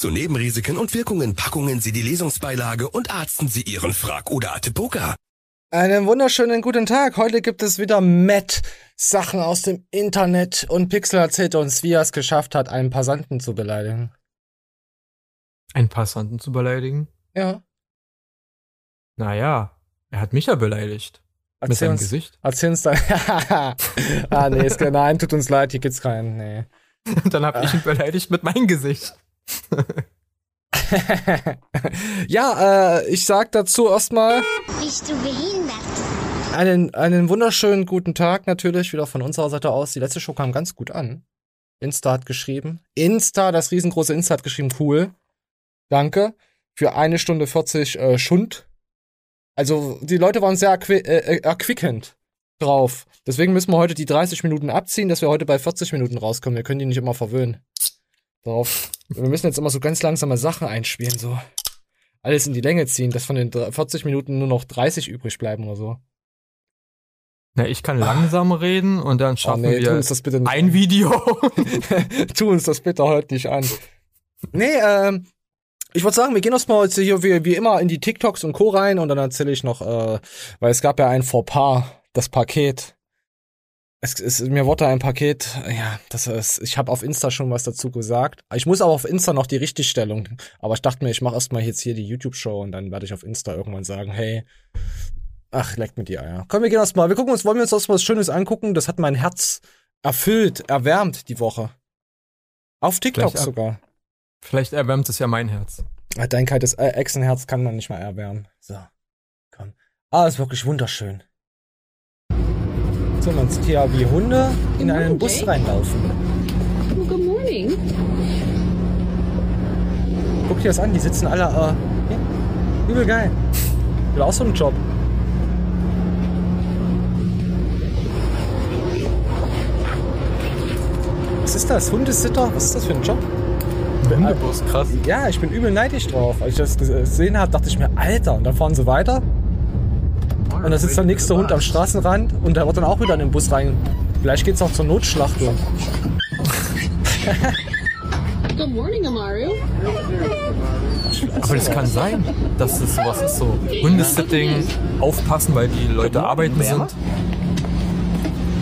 Zu Nebenrisiken und Wirkungen packungen Sie die Lesungsbeilage und arzten Sie Ihren Frag- oder Atipoka. Einen wunderschönen guten Tag. Heute gibt es wieder Matt Sachen aus dem Internet und Pixel erzählt uns, wie er es geschafft hat, einen Passanten zu beleidigen. Einen Passanten zu beleidigen? Ja. Naja, er hat mich ja beleidigt. Erzähl mit seinem uns, Gesicht. Erzähl uns dann. ah, nee, ist, nein, tut uns leid, hier gibt's keinen. Nee. dann hab ich ihn beleidigt mit meinem Gesicht. ja, äh, ich sag dazu erstmal. Bist du behindert? Einen, einen wunderschönen guten Tag natürlich wieder von unserer Seite aus. Die letzte Show kam ganz gut an. Insta hat geschrieben. Insta, das riesengroße Insta hat geschrieben, cool. Danke. Für eine Stunde 40 äh, Schund. Also die Leute waren sehr erqui äh, erquickend drauf. Deswegen müssen wir heute die 30 Minuten abziehen, dass wir heute bei 40 Minuten rauskommen. Wir können die nicht immer verwöhnen. Drauf. Wir müssen jetzt immer so ganz langsame Sachen einspielen, so. Alles in die Länge ziehen, dass von den 40 Minuten nur noch 30 übrig bleiben oder so. Na, ich kann langsam reden und dann schaffen oh nee, tu wir uns das bitte nicht ein an. Video. tu uns das bitte heute nicht an. Nee, ähm, ich würde sagen, wir gehen erstmal jetzt hier wie, wie immer in die TikToks und Co. rein und dann erzähle ich noch, äh, weil es gab ja ein Fauxpas, das Paket. Es, es, mir wurde ein Paket, ja, das ist, ich habe auf Insta schon was dazu gesagt. Ich muss aber auf Insta noch die Richtigstellung. Aber ich dachte mir, ich mache erstmal jetzt hier die YouTube-Show und dann werde ich auf Insta irgendwann sagen, hey, ach, leckt mit die Eier. Komm, wir gehen erstmal, wir gucken uns, wollen wir uns erstmal was Schönes angucken? Das hat mein Herz erfüllt, erwärmt die Woche. Auf TikTok Vielleicht sogar. Vielleicht erwärmt es ja mein Herz. Ah, Dein kaltes äh, Echsenherz kann man nicht mal erwärmen. So, komm. Ah, ist wirklich wunderschön. So, man sieht hier wie Hunde in einen Bus reinlaufen. Well, good morning. Guck dir das an, die sitzen alle, äh, übel geil. Ich will auch so einen Job. Was ist das? Hundesitter? Was ist das für ein Job? Hundebus, krass. Ja, ich bin übel neidisch drauf. Als ich das gesehen habe, dachte ich mir, Alter, und dann fahren sie weiter. Und da sitzt der nächste Hund am Straßenrand und der wird dann auch wieder in den Bus rein. Vielleicht geht's auch zur Notschlachtung. Good morning, Amaru. Aber das kann sein, dass es sowas ist, so Hundesitting, aufpassen, weil die Leute arbeiten sind.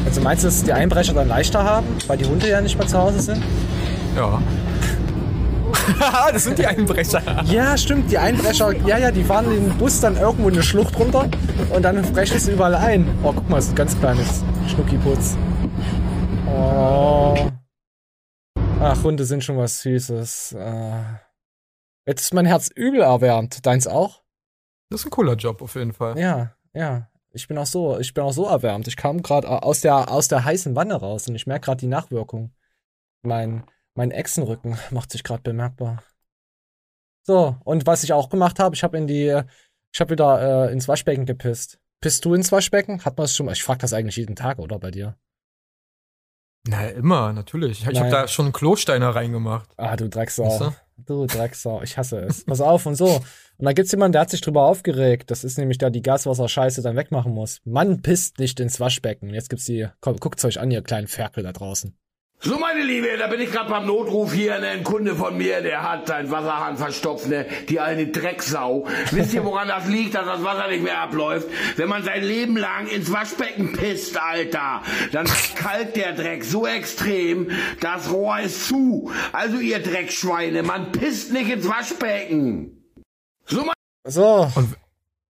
Also meinst du, dass die Einbrecher dann leichter haben, weil die Hunde ja nicht mehr zu Hause sind? Ja. das sind die Einbrecher. Ja, stimmt, die Einbrecher, ja, ja, die fahren den Bus dann irgendwo in eine Schlucht runter und dann brechen sie überall ein. Oh, guck mal, das ist ein ganz kleines Schnuckiputz. Oh. Ach, Hunde sind schon was Süßes. Äh. Jetzt ist mein Herz übel erwärmt. Deins auch? Das ist ein cooler Job auf jeden Fall. Ja, ja. Ich bin auch so, ich bin auch so erwärmt. Ich kam gerade aus der, aus der heißen Wanne raus und ich merke gerade die Nachwirkung. Mein, mein Echsenrücken macht sich gerade bemerkbar. So, und was ich auch gemacht habe, ich habe in die, ich habe wieder äh, ins Waschbecken gepisst. Pisst du ins Waschbecken? Hat man es schon mal? Ich frage das eigentlich jeden Tag, oder bei dir? Na, immer, natürlich. Ich, habe da schon Klosteiner reingemacht. Ah, du Drecksau. Weißt du? Du Drecksau, ich hasse es. Pass auf und so. Und da gibt's jemanden, der hat sich drüber aufgeregt. Das ist nämlich der, die Gaswasserscheiße dann wegmachen muss. Mann pisst nicht ins Waschbecken. Jetzt gibt's die, komm, guckt's euch an, ihr kleinen Ferkel da draußen. So, meine Liebe, da bin ich gerade beim Notruf hier. Ne? Ein Kunde von mir, der hat seinen Wasserhahn verstopft, ne? die eine Drecksau. Wisst ihr, woran das liegt, dass das Wasser nicht mehr abläuft? Wenn man sein Leben lang ins Waschbecken pisst, Alter, dann kalt der Dreck so extrem, das Rohr ist zu. Also ihr Dreckschweine, man pisst nicht ins Waschbecken. So, So, Und,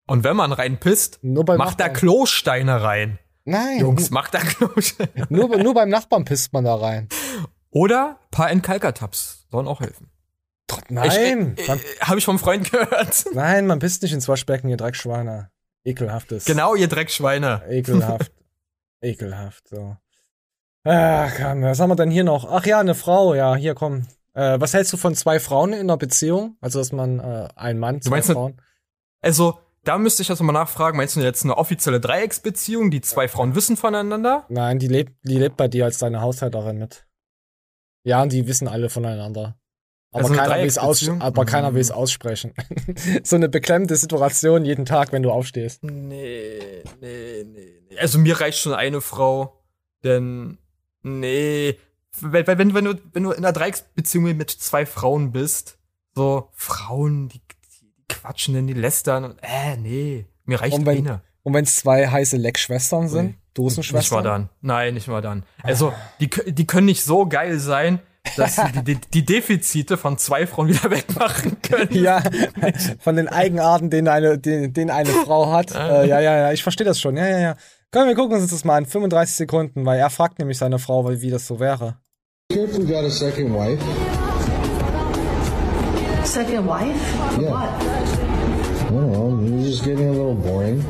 und wenn man reinpisst, macht da. Klosteine rein. Nein. Jungs, macht da Klosteine. Nur, nur beim Nachbarn pisst man da rein. Oder paar Entkalkertabs sollen auch helfen. Nein. Ich, äh, äh, Habe ich vom Freund gehört. nein, man pisst nicht ins Waschbecken, ihr Dreckschweine. Ekelhaftes. Genau, ihr Dreckschweine. Ekelhaft. Ekelhaft, so. Ach, komm, was haben wir denn hier noch? Ach ja, eine Frau, ja, hier komm. Äh, was hältst du von zwei Frauen in einer Beziehung? Also, dass man äh, ein Mann, zwei meinst, Frauen. Also, da müsste ich das mal nachfragen. Meinst du jetzt eine offizielle Dreiecksbeziehung, die zwei Frauen wissen voneinander? Nein, die lebt, die lebt bei dir als deine Haushälterin mit. Ja, und die wissen alle voneinander. Aber Also eine keiner will es aus, keiner will es Mhm. aussprechen. so eine beklemmende Situation jeden Tag, wenn du aufstehst. Nee, nee, nee, nee. Also mir reicht schon eine Frau, denn nee, weil, weil wenn, wenn du wenn du in einer Dreiecksbeziehung mit zwei Frauen bist, So Frauen, die quatschen denn, die lästern und äh, nee, mir reicht Und wenn- eine. Und wenn es zwei heiße Leckschwestern sind, Nicht mal Dosenschwestern. dann. Nein, nicht mal dann. Also, die, die können nicht so geil sein, dass sie die, die, die Defizite von zwei Frauen wieder wegmachen können. Ja, von den Eigenarten, den eine, den, den eine Frau hat. Äh, ja, ja, ja, ich verstehe das schon. Ja, ja, ja. Komm, wir gucken uns das mal in 35 Sekunden, weil er fragt nämlich seine Frau, weil- wie das so wäre. We got a second wife? Second wife? For Yeah. what? I don't know. You're just getting a little boring.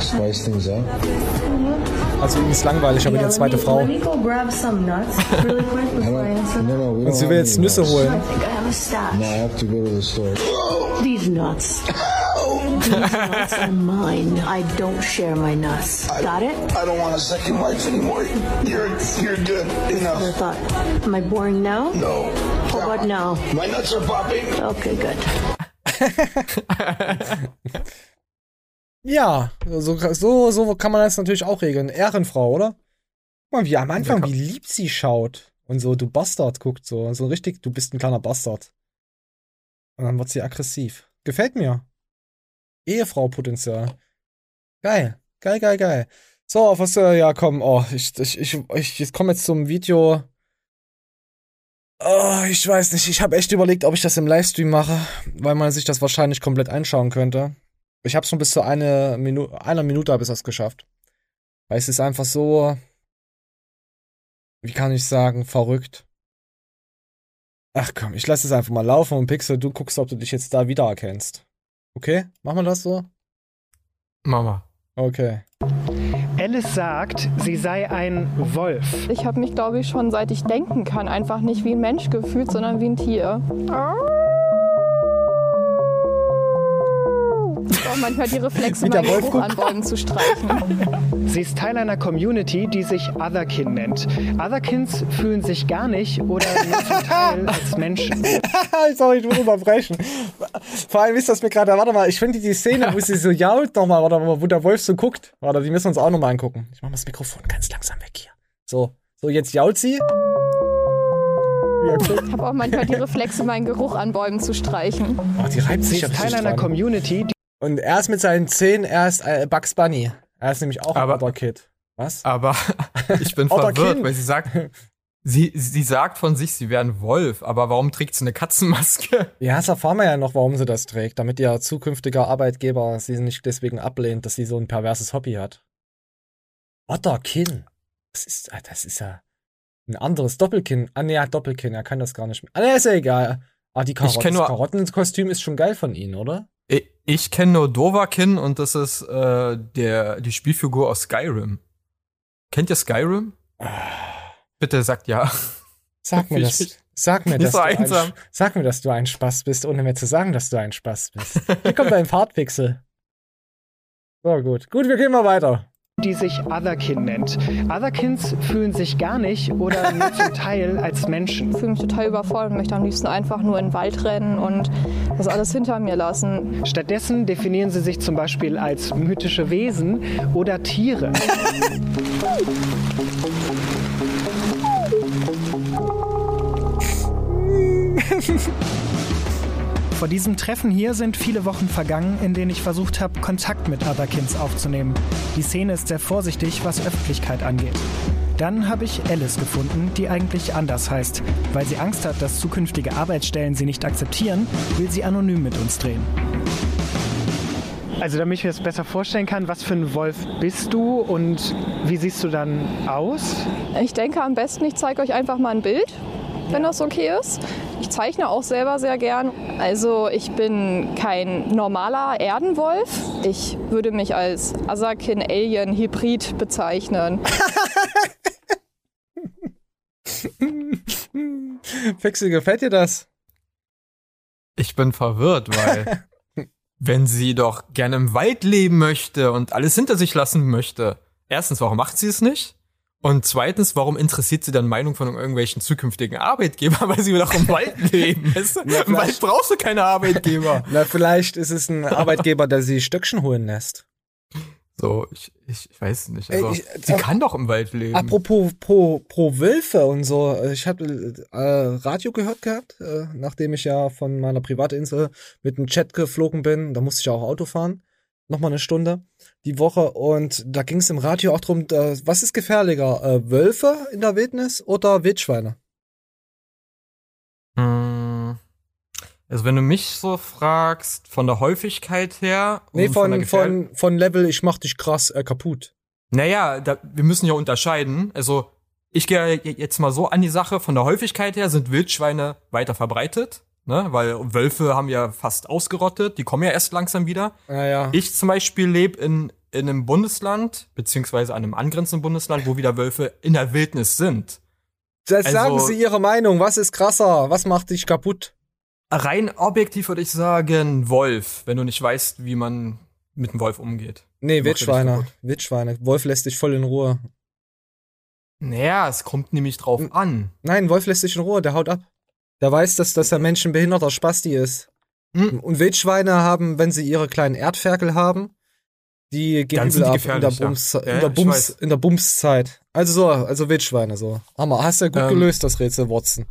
Spice things up. Also ihm ist langweilig, aber Yeah, eine zweite me, Frau. Let me go grab some nuts really quick I before I don't. answer. No, no. We Und sie will jetzt Nüsse nuts. I holen. I stash. No, I have to go to the store. These nuts. Nuts are mine. I don't share my nuts. Got it? I don't want a second wife anymore. You're you're good I enough. thought. Am I boring now? No. How about now? My nuts are popping. Okay, good. Ja, so, so, so kann man das natürlich auch regeln. Ehrenfrau, oder? Guck mal, wie am Anfang, wie lieb sie schaut. Und so, du Bastard guckt so. So richtig, du bist ein kleiner Bastard. Und dann wird sie aggressiv. Gefällt mir. Ehefrau-Potenzial. Geil. Geil, geil, geil. So, auf was, äh, ja, komm, oh, ich, ich, ich, ich, ich komme jetzt zum Video. Oh, ich weiß nicht, ich habe echt überlegt, ob ich das im Livestream mache, weil man sich das wahrscheinlich komplett einschauen könnte. Ich habe schon bis zu eine Minu einer Minute habe ich das geschafft. Weil es ist einfach so, wie kann ich sagen, verrückt. Ach komm, ich lasse es einfach mal laufen und Pixel, du guckst, ob du dich jetzt da wiedererkennst. Okay? Machen wir das so? Mama. Okay. Alice sagt, sie sei ein Wolf. Ich habe mich, glaube ich, schon seit ich denken kann, einfach nicht wie ein Mensch gefühlt, sondern wie ein Tier. Ich manchmal die Reflexe, Wolf Geruch an Bäumen zu streichen. Sie ist Teil einer Community, die sich Otherkin nennt. Otherkins fühlen sich gar nicht oder nur zum Teil als Menschen. Sorry, ich muss unterbrechen. Vor allem ist das mir gerade, warte mal, ich finde die Szene, wo sie so jault nochmal, warte mal, wo der Wolf so guckt. Warte, die müssen wir uns auch nochmal angucken. Ich mach mal das Mikrofon ganz langsam weg hier. So, so jetzt jault sie. Ich habe auch manchmal die Reflexe, meinen Geruch an Bäumen zu streichen. Oh, die reibt Sie sich ja ist Teil einer. Community, die Und er ist mit seinen Zähnen, er ist äh, Bugs Bunny. Er ist nämlich auch ein Aber- Other Kid. Was? Aber ich bin verwirrt, weil sie sagt, sie, sie sagt von sich, sie wäre ein Wolf, aber warum trägt sie eine Katzenmaske? Ja, das erfahren wir ja noch, warum sie das trägt, damit ihr zukünftiger Arbeitgeber sie nicht deswegen ablehnt, dass sie so ein perverses Hobby hat. Otterkinn. Das ist, ah, das ist ja ein anderes Doppelkinn. Ah, nee, er Doppelkinn, er kann das gar nicht mehr. Ah, nee, ist ja egal. Ah, die Karotten, das nur- Karottenkostüm ist schon geil von ihnen, oder? Ich, kenne nur Dovakin und das ist äh, der, die Spielfigur aus Skyrim. Kennt ihr Skyrim? Bitte sagt ja. Sag mir das. Sag mir, dass so du ein, sag mir, dass du ein Spaß bist, ohne mir zu sagen, dass du ein Spaß bist. Hier kommt dein Fahrtpixel. So, gut. Gut, wir gehen mal weiter. Die sich Otherkin nennt. Otherkins fühlen sich gar nicht oder nur zum Teil als Menschen. Ich fühle mich total überfordert und möchte am liebsten einfach nur in den Wald rennen und das alles hinter mir lassen. Stattdessen definieren sie sich zum Beispiel als mythische Wesen oder Tiere. Vor diesem Treffen hier sind viele Wochen vergangen, in denen ich versucht habe, Kontakt mit Otherkins aufzunehmen. Die Szene ist sehr vorsichtig, was Öffentlichkeit angeht. Dann habe ich Alice gefunden, die eigentlich anders heißt. Weil sie Angst hat, dass zukünftige Arbeitsstellen sie nicht akzeptieren, will sie anonym mit uns drehen. Also damit ich mir das besser vorstellen kann, was für ein Wolf bist du und wie siehst du dann aus? Ich denke am besten, ich zeige euch einfach mal ein Bild, wenn das okay ist. Ich zeichne auch selber sehr gern. Also ich bin kein normaler Erdenwolf. Ich würde mich als Asakin Alien Hybrid bezeichnen. Pixel, gefällt dir das? Ich bin verwirrt, weil wenn sie doch gerne im Wald leben möchte und alles hinter sich lassen möchte, erstens, warum macht sie es nicht? Und zweitens, warum interessiert sie dann Meinung von irgendwelchen zukünftigen Arbeitgebern, weil sie doch im Wald leben? Weißt du? Ja, Im Wald brauchst du keine Arbeitgeber. Na, vielleicht ist es ein Arbeitgeber, der sie Stöckchen holen lässt. So, ich, ich, ich weiß nicht. Also, ich- sie äh, kann doch im Wald leben. Apropos pro, pro Wölfe und so, äh, ich habe äh, Radio gehört gehabt, äh, nachdem ich ja von meiner Privatinsel mit dem Chat geflogen bin. Da musste ich auch Auto fahren, nochmal eine Stunde die Woche. Und da ging es im Radio auch drum, äh, was ist gefährlicher, äh, Wölfe in der Wildnis oder Wildschweine? Hm. Also wenn du mich so fragst, von der Häufigkeit her. Nee, und von, Gefähr- von, von Level, ich mach dich krass äh, kaputt. Naja, da, wir müssen ja unterscheiden. Also ich gehe jetzt mal so an die Sache. Von der Häufigkeit her sind Wildschweine weiter verbreitet. Ne? Weil Wölfe haben ja fast ausgerottet. Die kommen ja erst langsam wieder. Naja. Ich zum Beispiel lebe in, in einem Bundesland, beziehungsweise einem angrenzenden Bundesland, wo wieder Wölfe in der Wildnis sind. Jetzt also- sagen Sie Ihre Meinung, was ist krasser, was macht dich kaputt? Rein objektiv würde ich sagen, Wolf, wenn du nicht weißt, wie man mit einem Wolf umgeht. Nee, Wildschweine. Wildschweine. Wolf lässt dich voll in Ruhe. Naja, es kommt nämlich drauf Hm. an. Nein, Wolf lässt dich in Ruhe, der haut ab. Der weiß, dass, dass der Mensch ein behinderter Spasti ist. Hm. Und Wildschweine haben, wenn sie ihre kleinen Erdferkel haben, die gehen die ab in der, ja. Bums, Ja, in, der Bums, weiß. in der Bumszeit. Also so, also Wildschweine so. Hammer, hast du ja gut Ähm, gelöst, das Rätsel, Watson.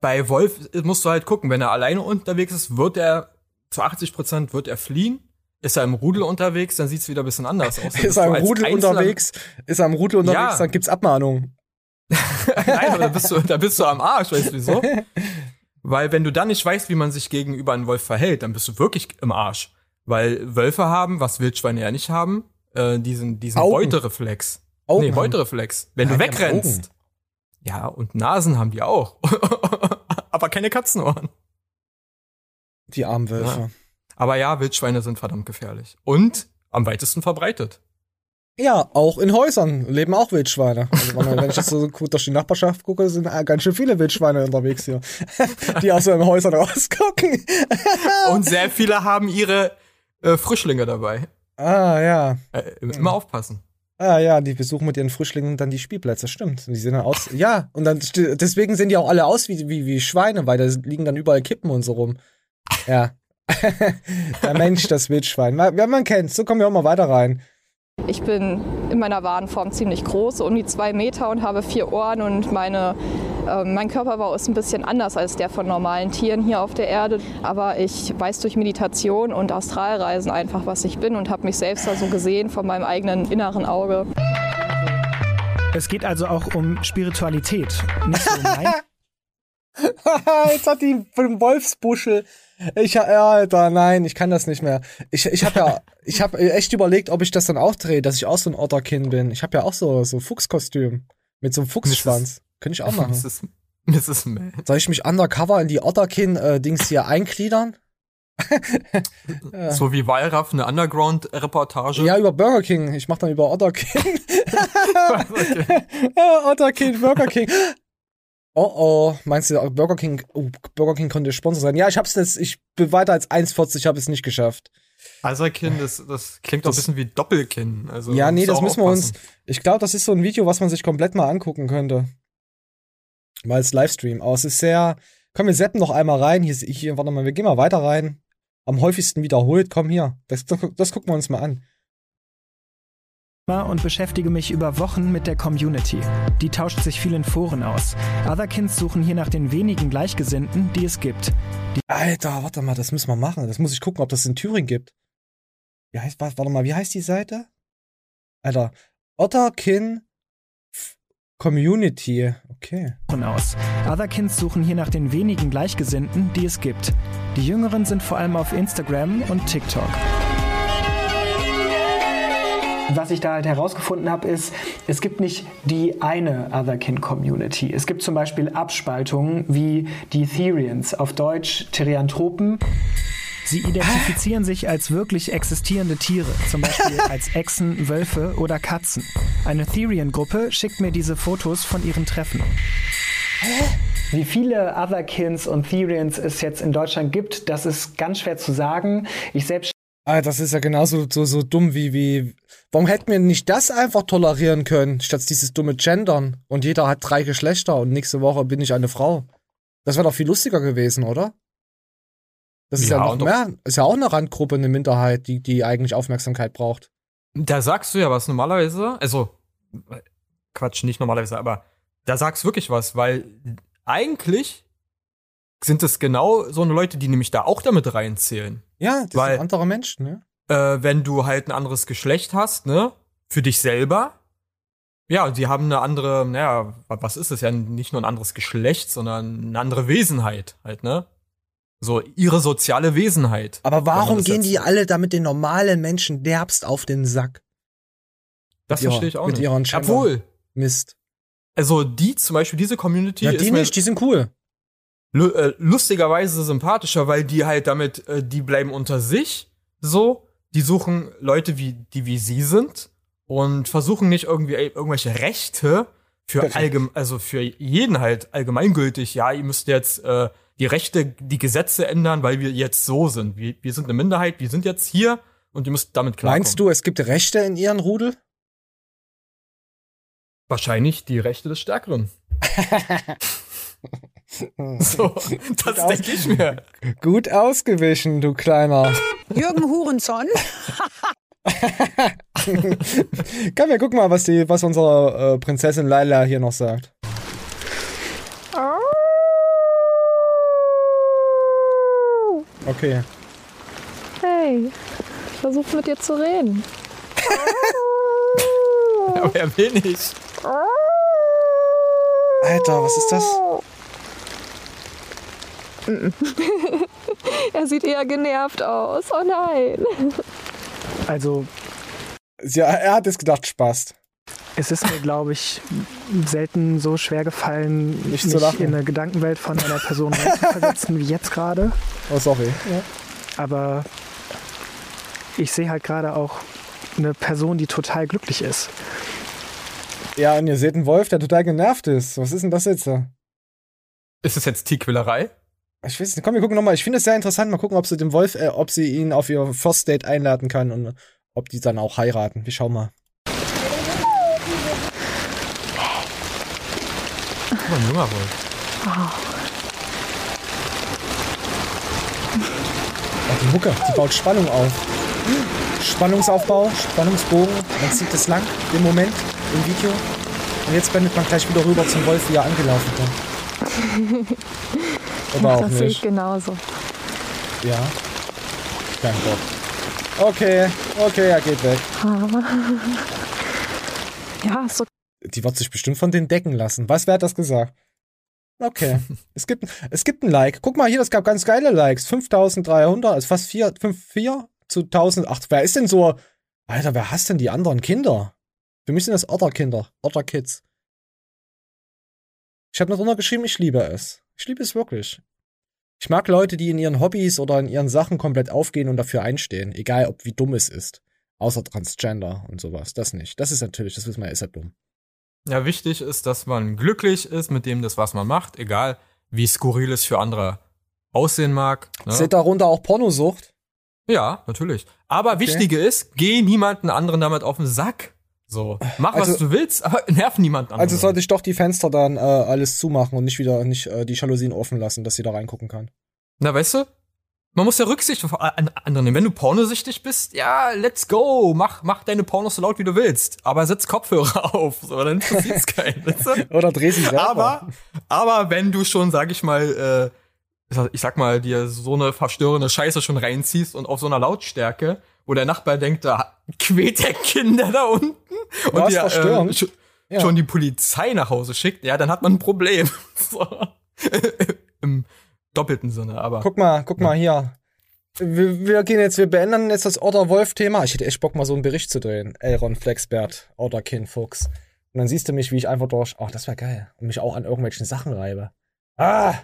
Bei Wolf musst du halt gucken, wenn er alleine unterwegs ist, wird er zu 80 Prozent wird er fliehen. Ist er im Rudel unterwegs, dann sieht's wieder ein bisschen anders aus. Ist er du im als Rudel unterwegs, ist er im Rudel unterwegs, Ja. dann gibt's Abmahnungen. Nein, aber da bist du, da bist du am Arsch, weißt du wieso? Weil wenn du dann nicht weißt, wie man sich gegenüber einem Wolf verhält, dann bist du wirklich im Arsch. Weil Wölfe haben, was Wildschweine ja nicht haben, äh, diesen, diesen Augen. Beutereflex. Augen nee, Beutereflex. Wenn Nein, du wegrennst. Ja, und Nasen haben die auch. aber keine Katzenohren. Die armen Wölfe. Aber ja, Wildschweine sind verdammt gefährlich. Und am weitesten verbreitet. Ja, auch in Häusern leben auch Wildschweine. Also wenn ich jetzt so gut durch die Nachbarschaft gucke, sind ganz schön viele Wildschweine unterwegs hier, die aus so in Häusern rausgucken. Und sehr viele haben ihre äh, Frischlinge dabei. Ah, ja. Äh, immer aufpassen. Ah, ja, die besuchen mit ihren Frischlingen dann die Spielplätze, stimmt. Und Die sehen dann aus, ja, und dann, deswegen sehen die auch alle aus wie, wie, wie Schweine, weil da liegen dann überall Kippen und so rum. Ja. Der Mensch, das Wildschwein. Ja, man kennt's. So kommen wir auch mal weiter rein. Ich bin in meiner Wadenform ziemlich groß, um die zwei Meter und habe vier Ohren und meine, äh, mein Körperbau ist ein bisschen anders als der von normalen Tieren hier auf der Erde. Aber ich weiß durch Meditation und Astralreisen einfach, was ich bin und habe mich selbst da so gesehen von meinem eigenen inneren Auge. Es geht also auch um Spiritualität. Nicht so mein Jetzt hat die vom Wolfsbuschel. Ich, ja, Alter, nein, ich kann das nicht mehr. Ich, ich habe ja, ich habe echt überlegt, ob ich das dann auch drehe, dass ich auch so ein Otterkin bin. Ich habe ja auch so so Fuchskostüm mit so einem Fuchsschwanz. Könnte ich auch machen. Mrs. Mrs. Man. Soll ich mich undercover in die Otterkin-Dings hier eingliedern? So wie Wallraff eine Underground-Reportage. Ja, über Burger King. Ich mach dann über Otterkin. Otterkin, Burger King. Oh oh, meinst du, Burger King, oh, Burger King konnte Sponsor sein? Ja, ich hab's jetzt, ich bin weiter als 1,40, habe es nicht geschafft. Aserkin, das, das klingt doch ein bisschen wie Doppelkinn. Also ja, nee, das müssen wir uns, ich glaube, das ist so ein Video, was man sich komplett mal angucken könnte. Mal als Livestream. Aber es ist sehr, komm, wir seppen noch einmal rein. Hier, hier, warte mal, wir gehen mal weiter rein. Am häufigsten wiederholt, komm hier. Das, das, das gucken wir uns mal an. Und beschäftige mich über Wochen mit der Community. Die tauscht sich viel in Foren aus. Otherkins suchen hier nach den wenigen Gleichgesinnten, die es gibt. Alter, warte mal, das müssen wir machen. Das muss ich gucken, ob das in Thüringen gibt. Wie heißt, warte mal, wie heißt die Seite? Alter, Otterkin Community. Okay. Aus. Otherkins suchen hier nach den wenigen Gleichgesinnten, die es gibt. Die Jüngeren sind vor allem auf Instagram und TikTok. Was ich da halt herausgefunden habe, ist, es gibt nicht die eine Otherkin-Community. Es gibt zum Beispiel Abspaltungen wie die Therians, auf Deutsch Therianthropen. Sie identifizieren sich als wirklich existierende Tiere, zum Beispiel als Echsen, Wölfe oder Katzen. Eine Therian-Gruppe schickt mir diese Fotos von ihren Treffen. Wie viele Otherkins und Therians es jetzt in Deutschland gibt, das ist ganz schwer zu sagen. Ich selbst Ah, das ist ja genauso so, so dumm wie, wie. Warum hätten wir nicht das einfach tolerieren können, statt dieses dumme Gendern? Und jeder hat drei Geschlechter und nächste Woche bin ich eine Frau. Das wäre doch viel lustiger gewesen, oder? Das ist ja, Ja, noch mehr, ist ja auch eine Randgruppe, eine Minderheit, die, die eigentlich Aufmerksamkeit braucht. Da sagst du ja was normalerweise, also Quatsch, nicht normalerweise, aber da sagst du wirklich was, weil eigentlich sind es genau so eine Leute, die nämlich da auch damit reinzählen. Ja, das Weil- sind andere Menschen, ne? Äh, wenn du halt ein anderes Geschlecht hast, ne, für dich selber. Ja, die haben eine andere, naja, wa- was ist es ja nicht nur ein anderes Geschlecht, sondern eine andere Wesenheit halt, ne? So ihre soziale Wesenheit. Aber warum gehen die alle damit den normalen Menschen derbst auf den Sack? Das mit verstehe ich auch mit nicht. ihren Obwohl, Mist. also die zum Beispiel, diese Community Ja, ist die nicht, die sind cool. Äh, lustigerweise sympathischer, weil die halt damit, äh, die bleiben unter sich so, die suchen Leute, wie, die wie sie sind und versuchen nicht irgendwie ey, irgendwelche Rechte für Korrekt. allgem also für jeden halt allgemeingültig, ja, ihr müsst jetzt äh, die Rechte, die Gesetze ändern, weil wir jetzt so sind. Wir, wir sind eine Minderheit, wir sind jetzt hier und ihr müsst damit klarkommen. Meinst du, es gibt Rechte in ihren Rudel? Wahrscheinlich die Rechte des Stärkeren. so, das denke ich mir. Gut ausgewichen, du kleiner. Jürgen Hurenson. Komm, wir gucken mal, was, die, was unsere äh, Prinzessin Laila hier noch sagt. Okay. Hey, ich versuche mit dir zu reden. Aber er will nicht. Alter, was ist das? er sieht eher genervt aus. Oh nein. Also, Ja, er hat es gedacht, Spaß. es ist mir, glaube ich, selten so schwer gefallen, Nicht mich in eine Gedankenwelt von einer Person reinzuversetzen wie jetzt gerade. Oh, sorry. Ja. Aber ich sehe halt gerade auch eine Person, die total glücklich ist. ja, und ihr seht einen Wolf, der total genervt ist. Was ist denn das jetzt? Ist es jetzt Tierquälerei? Ich weiß nicht. Komm, wir gucken nochmal. Ich finde es sehr interessant. Mal gucken, ob sie dem Wolf, äh, ob sie ihn auf ihr First Date einladen kann und ob die dann auch heiraten. Wir schauen mal. Guck mal, ein junger Wolf. Oh, die Mucke, die baut Spannung auf. Spannungsaufbau, Spannungsbogen. Man zieht es lang, den Moment im Video. Und jetzt blendet man gleich wieder rüber zum Wolf, wie er angelaufen kommt. Aber auch das sehe ich nicht. genauso. Ja. Kein Bock. Okay, okay, er geht weg. Ja, so. Die wird sich bestimmt von denen decken lassen. Was, wer hat das gesagt? Okay. es, gibt, es gibt ein Like. Guck mal hier, das gab ganz geile Likes. 5300, also fast 4, 5, 4 zu 1000. Ach, wer ist denn so? Alter, wer hasst denn die anderen Kinder? Für mich sind das Otterkinder. Otterkids. Ich habe noch drunter geschrieben, ich liebe es. Ich liebe es wirklich. Ich mag Leute, die in ihren Hobbys oder in ihren Sachen komplett aufgehen und dafür einstehen. Egal, ob wie dumm es ist. Außer Transgender und sowas. Das nicht. Das ist natürlich, das wissen wir, ist ja dumm. Ja, wichtig ist, dass man glücklich ist mit dem, das was man macht, egal wie skurril es für andere aussehen mag. Ne? Seht darunter auch Pornosucht? Ja, natürlich. Aber wichtige ist, geh niemanden anderen damit auf den Sack. So, mach was Also- du willst, aber nerv niemand anderen. Also sollte ich doch die Fenster dann äh, alles zumachen und nicht wieder nicht äh, die Jalousien offen lassen, dass sie da reingucken kann. Na, weißt du? Man muss ja Rücksicht auf an andere nehmen. Wenn du pornosüchtig bist, ja, let's go. Mach, mach deine Pornos so laut, wie du willst. Aber setz Kopfhörer auf, so, dann interessiert's keinen. weißt du? Oder dreh sie selber. Aber, aber wenn du schon, sag ich mal, äh, ich sag mal, dir so eine verstörende Scheiße schon reinziehst und auf so einer Lautstärke, wo der Nachbar denkt, da quält der Kinder da unten und Was, verstörend? äh, schon, Ja. schon die Polizei nach Hause schickt, ja, dann hat man ein Problem. so. Im doppelten Sinne, aber. Guck mal, guck mal hier. Wir, wir gehen jetzt, wir beenden jetzt das Otter-Wolf-Thema. Ich hätte echt Bock, mal so einen Bericht zu drehen. Elron Flexbert, Otter Kind Fuchs. Und dann siehst du mich, wie ich einfach durch. Ach, das wäre geil. Und mich auch an irgendwelchen Sachen reibe. Ah!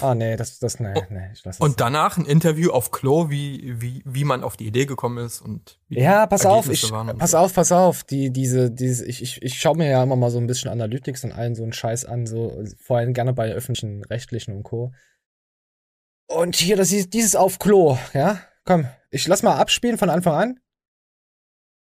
Ah, nee, das, das, nee, nee, ich lass das. Und danach ein Interview auf Klo, wie, wie, wie man auf die Idee gekommen ist und wie Ja, die pass auf, ich, pass so. auf, pass auf. Die, diese, diese, ich, ich, ich schaue mir ja immer mal so ein bisschen Analytics und allen so einen Scheiß an, so, vor allem gerne bei öffentlichen, rechtlichen und Co. Und hier, das ist dieses auf Klo, ja? Komm, ich lass mal abspielen von Anfang an.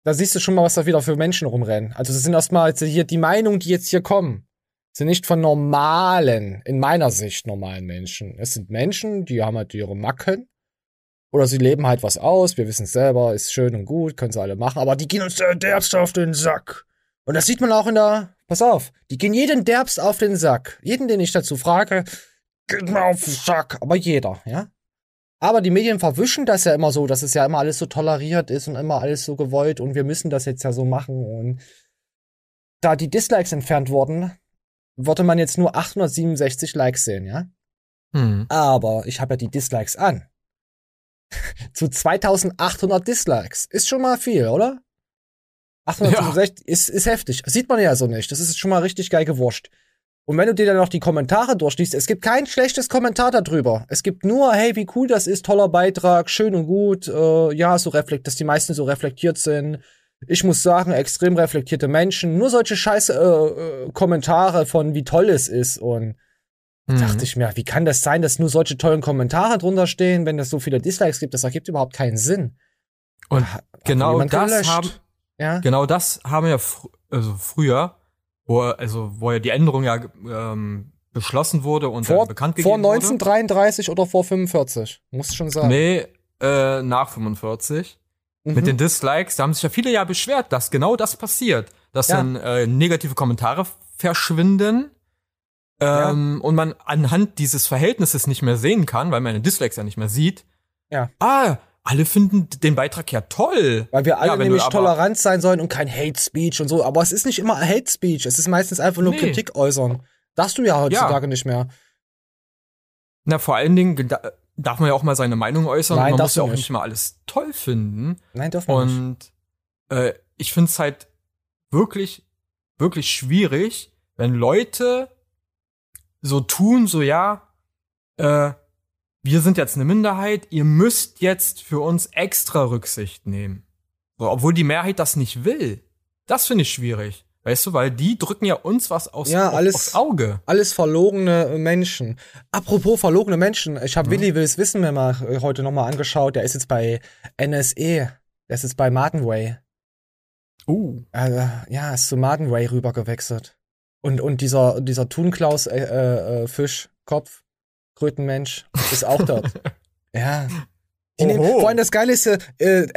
Da siehst du schon mal, was da wieder für Menschen rumrennen. Also, das sind erstmal jetzt hier die Meinungen, die jetzt hier kommen. Sind nicht von normalen, in meiner Sicht normalen Menschen. Es sind Menschen, die haben halt ihre Macken. Oder sie leben halt was aus, wir wissen es selber, ist schön und gut, können sie alle machen, aber die gehen uns der derbst auf den Sack. Und das sieht man auch in der, pass auf, die gehen jeden derbst auf den Sack. Jeden, den ich dazu frage, geht mir auf den Sack. Aber jeder, ja? Aber die Medien verwischen das ja immer so, dass es ja immer alles so toleriert ist und immer alles so gewollt und wir müssen das jetzt ja so machen. Und da die Dislikes entfernt wurden, wollte man jetzt nur 867 Likes sehen, ja? Hm. Aber ich habe ja die Dislikes an. Zu 2800 Dislikes. Ist schon mal viel, oder? 867 ist, ist heftig. Sieht man ja so nicht. Das ist schon mal richtig geil gewurscht. Und wenn du dir dann noch die Kommentare durchliest, es gibt kein schlechtes Kommentar darüber. Es gibt nur, hey, wie cool das ist, toller Beitrag, schön und gut, äh, ja, so reflekt, dass die meisten so reflektiert sind. Ich muss sagen, extrem reflektierte Menschen. Nur solche scheiße äh, äh, Kommentare von, wie toll es ist. Und Mhm. dachte ich mir, wie kann das sein, dass nur solche tollen Kommentare drunter stehen, wenn es so viele Dislikes gibt? Das ergibt überhaupt keinen Sinn. Und Hat genau jemand das gelöscht? haben, Ja? genau das haben wir fr also früher, wo, also, wo ja die Änderung ja ähm, beschlossen wurde und Vor, dann bekannt vor gegeben wurde. 1933 oder vor 45? Muss schon sagen. Nee, äh, nach 45. Mhm. Mit den Dislikes, da haben sich ja viele ja beschwert, dass genau das passiert. Dass Ja. dann äh, negative Kommentare verschwinden ähm, und man anhand dieses Verhältnisses nicht mehr sehen kann, weil man den Dislikes ja nicht mehr sieht. Ja. Ah, alle finden den Beitrag ja toll. Weil wir alle Ja, nämlich tolerant sein sollen und kein Hate Speech und so. Aber es ist nicht immer Hate Speech. Es ist meistens einfach nur Nee. Kritik äußern. Darfst du ja heutzutage nicht mehr. Na, vor allen Dingen darf man ja auch mal seine Meinung äußern. Nein, und man muss ja auch nicht. nicht mal alles toll finden. Nein, darf man nicht. Und äh, ich finde es halt wirklich, wirklich schwierig, wenn Leute so tun, so ja, äh, wir sind jetzt eine Minderheit, ihr müsst jetzt für uns extra Rücksicht nehmen. So, obwohl die Mehrheit das nicht will. Das finde ich schwierig. Weißt du, weil die drücken ja uns was aus, Ja, auf, alles- aufs Auge. Alles verlogene Menschen. Apropos verlogene Menschen. Ich habe Mhm. Willi Wills Wissen mir mal äh, heute nochmal angeschaut. Der ist jetzt bei NSE. Der ist jetzt bei Martinway. Uh. Äh, ja, ist zu Martinway rüber gewechselt. Und, und dieser, dieser Thunklaus äh, äh, äh, Fischkopf, Krötenmensch, ist auch dort. ja. Die nehmen, Oho. vor allem das Geile ist, äh,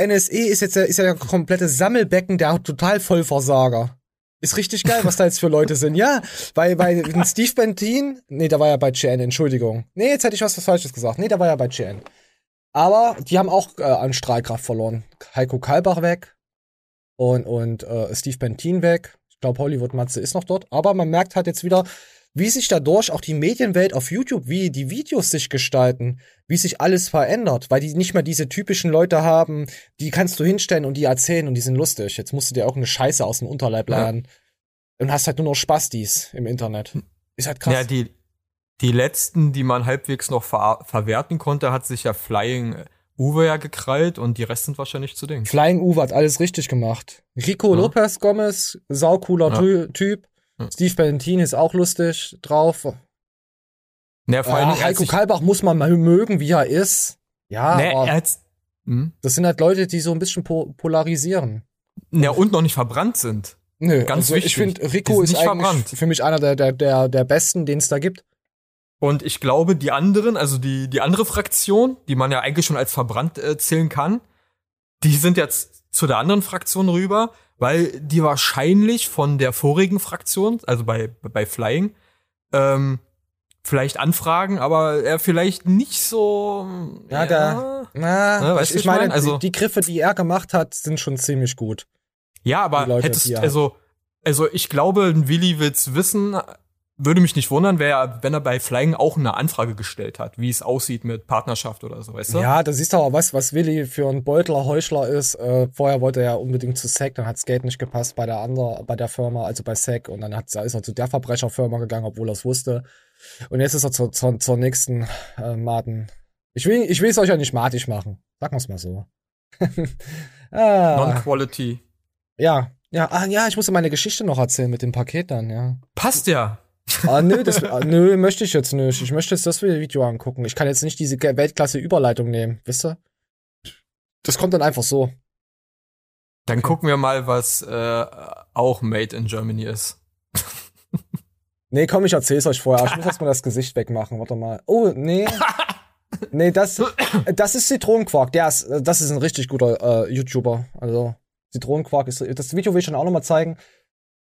NSE ist jetzt ja, ist ja ein komplettes Sammelbecken der total Vollversager. Ist richtig geil, was da jetzt für Leute sind. Ja, bei, bei Steve Bentin, nee, da war ja bei GN, Entschuldigung. Nee, jetzt hätte ich was Falsches gesagt. Nee, da war ja bei GN. Aber die haben auch äh, an Strahlkraft verloren. Heiko Kalbach weg und, und äh, Steve Bentin weg. Ich glaube, Hollywood Matze ist noch dort. Aber man merkt halt jetzt wieder, wie sich dadurch auch die Medienwelt auf YouTube, wie die Videos sich gestalten, wie sich alles verändert, weil die nicht mehr diese typischen Leute haben, die kannst du hinstellen und die erzählen und die sind lustig. Jetzt musst du dir auch eine Scheiße aus dem Unterleib Ja. laden und hast halt nur noch Spastis im Internet. Ist halt krass. Ja, die, die letzten, die man halbwegs noch ver verwerten konnte, hat sich ja Flying Uwe ja gekrallt und die Rest sind wahrscheinlich zu Ding. Flying Uwe hat alles richtig gemacht. Rico Ja. Lopez Gomez, saucooler Ja. Ty- Typ. Steve Bentin ist auch lustig drauf. Ja, vor er hat Heiko Kalbach muss man mal mögen, wie er ist. Ja, Nee, aber er hm? das sind halt Leute, die so ein bisschen po polarisieren. ja, und noch nicht verbrannt sind. Nö, Ganz also wichtig. ich finde, Rico ist nicht eigentlich verbrannt. für mich einer der, der, der, der besten, den es da gibt. Und ich glaube, die anderen, also die, die andere Fraktion, die man ja eigentlich schon als verbrannt äh, zählen kann, die sind jetzt zu der anderen Fraktion rüber, weil die wahrscheinlich von der vorigen Fraktion, also bei, bei Flying, ähm, vielleicht anfragen, aber er vielleicht nicht so. Ja, na, Ja, weißt ich, du, ich ich mein? meine, Also- die, die Griffe, die er gemacht hat, sind schon ziemlich gut. Ja, aber Leute, hättest, also, also ich glaube, ein Willi will's wissen, würde mich nicht wundern, wär, wenn er bei Flying auch eine Anfrage gestellt hat, wie es aussieht mit Partnerschaft oder so, weißt du? Ja, da siehst du aber was, was Willi für ein Beutler Heuchler ist. Äh, vorher wollte er ja unbedingt zu SEC, dann hat's Geld nicht gepasst bei der anderen, bei der Firma, also bei SEC, und dann hat, ist er zu der Verbrecherfirma gegangen, obwohl er es wusste. Und jetzt ist er zur, zur, zur nächsten äh, Maten. Ich will, ich will es euch ja nicht matig machen. Sagen wir's mal so. ah, Non-Quality. ja, ja, ah, ja, ich musste meine Geschichte noch erzählen mit dem Paket dann, ja. Passt ja. Ah, nö, das, ah, nö, möchte ich jetzt nicht. Ich möchte jetzt das Video angucken. Ich kann jetzt nicht diese Weltklasse-Überleitung nehmen, wisst ihr? Das kommt dann einfach so. Dann gucken wir mal, was äh, auch Made in Germany ist. Nee, komm, ich erzähl's euch vorher. Ich muss erst mal das Gesicht wegmachen. Warte mal. Oh, nee. nee, das, das ist Zitronenquark. Der ist, das ist ein richtig guter äh, YouTuber. Also Zitronenquark ist. Das Video will ich dann auch nochmal zeigen,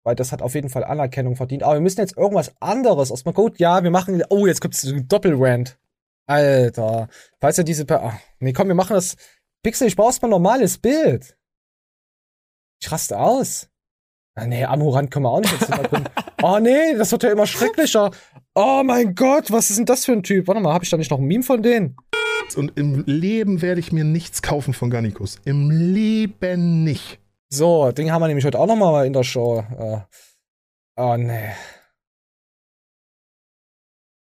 weil das hat auf jeden Fall Anerkennung verdient. Aber wir müssen jetzt irgendwas anderes aus dem Code. Ja, wir machen. Oh, jetzt gibt's einen Doppelrand. Alter. Falls ihr diese. Ach, nee, komm, wir machen das. Pixel, ich brauch's mal normales Bild. Ich raste aus. Ah, nee, Amorant können wir auch nicht jetzt oh nee, das wird ja immer schrecklicher. Oh mein Gott, was ist denn das für ein Typ? Warte mal, habe ich da nicht noch ein Meme von denen? Und im Leben werde ich mir nichts kaufen von Garnicus. Im Leben nicht. So, den haben wir nämlich heute auch noch mal in der Show. Äh, oh nee.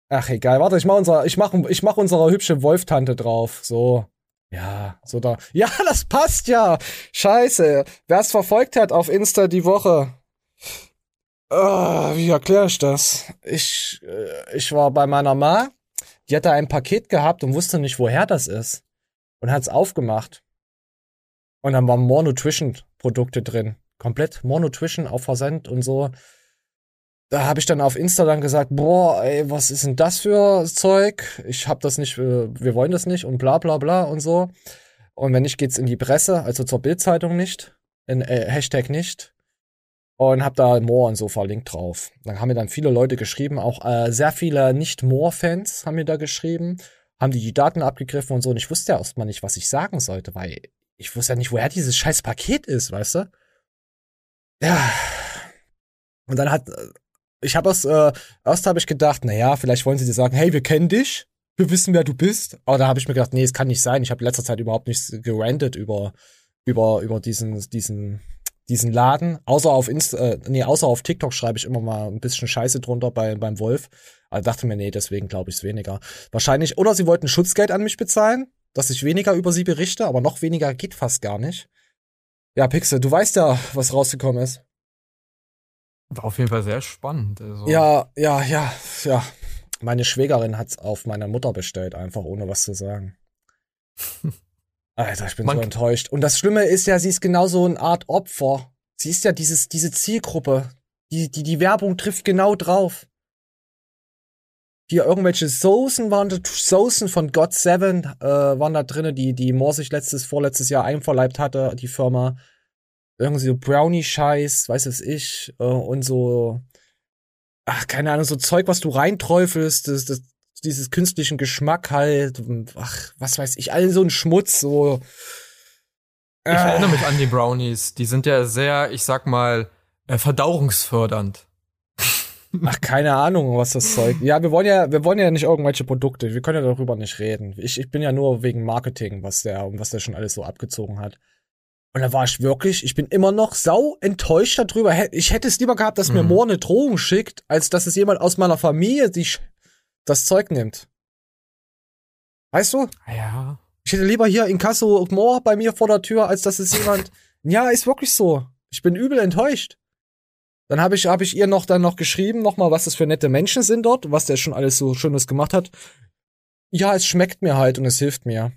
Ach egal, warte, ich mach unser, ich mach, ich mach unsere hübsche Wolftante drauf. So. Ja, so da. Ja, das passt ja. Scheiße. Wer es verfolgt hat auf Insta die Woche. Oh, wie erkläre ich das? Ich, äh, ich war bei meiner Ma. Die hatte ein Paket gehabt und wusste nicht, woher das ist. Und hat's aufgemacht. Und dann waren More Nutrition Produkte drin. Komplett More Nutrition auf Versand und so. Da habe ich dann auf Insta dann gesagt, boah, ey, was ist denn das für Zeug? Ich hab das nicht, äh, wir wollen das nicht und bla bla bla und so. Und wenn nicht, geht's in die Presse, also zur Bildzeitung nicht, in äh, Hashtag nicht. Und hab da More und so verlinkt drauf. Dann haben mir dann viele Leute geschrieben, auch äh, sehr viele Nicht-More-Fans haben mir da geschrieben, haben die die Daten abgegriffen und so. Und ich wusste ja erstmal nicht, was ich sagen sollte, weil ich wusste ja nicht, woher dieses scheiß Paket ist, weißt du? Ja. Und dann hat, ich habe erst, äh, erst habe ich gedacht, na ja, vielleicht wollen sie dir sagen, hey, wir kennen dich, wir wissen, wer du bist. Aber da habe ich mir gedacht, nee, es kann nicht sein. Ich habe letzter Zeit überhaupt nichts gerantet über, über, über diesen, diesen, diesen Laden. Außer auf Insta, äh, nee, außer auf TikTok schreibe ich immer mal ein bisschen Scheiße drunter bei, beim Wolf. Aber dachte mir, nee, deswegen glaube ich es weniger. Wahrscheinlich, oder sie wollten Schutzgeld an mich bezahlen dass ich weniger über sie berichte, aber noch weniger geht fast gar nicht. Ja, Pixel, du weißt ja, was rausgekommen ist. War auf jeden Fall sehr spannend. Also. Ja, ja, ja, ja. Meine Schwägerin hat's auf meine Mutter bestellt, einfach ohne was zu sagen. Alter, ich bin Man so enttäuscht. Und das Schlimme ist ja, sie ist genauso eine Art Opfer. Sie ist ja dieses, diese Zielgruppe. Die, die, die Werbung trifft genau drauf hier irgendwelche Soßen waren Soßen von God Seven äh, waren da drinnen, die die Moore sich letztes, vorletztes Jahr einverleibt hatte, die Firma. Irgendwie so Brownie-Scheiß, weiß es ich, äh, und so, ach, keine Ahnung, so Zeug, was du reinträufelst, das, das, dieses künstlichen Geschmack halt, ach, was weiß ich, all so ein Schmutz, so. Äh. Ich erinnere mich an die Brownies, die sind ja sehr, ich sag mal, äh, verdauungsfördernd. Ach, keine Ahnung, was das Zeug. Ja, wir wollen ja, wir wollen ja nicht irgendwelche Produkte. Wir können ja darüber nicht reden. Ich, ich bin ja nur wegen Marketing, was der, was der schon alles so abgezogen hat. Und da war ich wirklich, ich bin immer noch sau enttäuscht darüber. Ich hätte es lieber gehabt, dass mhm. mir Moore eine Drohung schickt, als dass es jemand aus meiner Familie die das Zeug nimmt. Weißt du? Ja. Ich hätte lieber hier Inkasso und Moore bei mir vor der Tür, als dass es jemand. ja, ist wirklich so. Ich bin übel enttäuscht. Dann habe ich, hab ich ihr noch dann noch geschrieben, nochmal, was das für nette Menschen sind dort, was der schon alles so Schönes gemacht hat. Ja, es schmeckt mir halt und es hilft mir.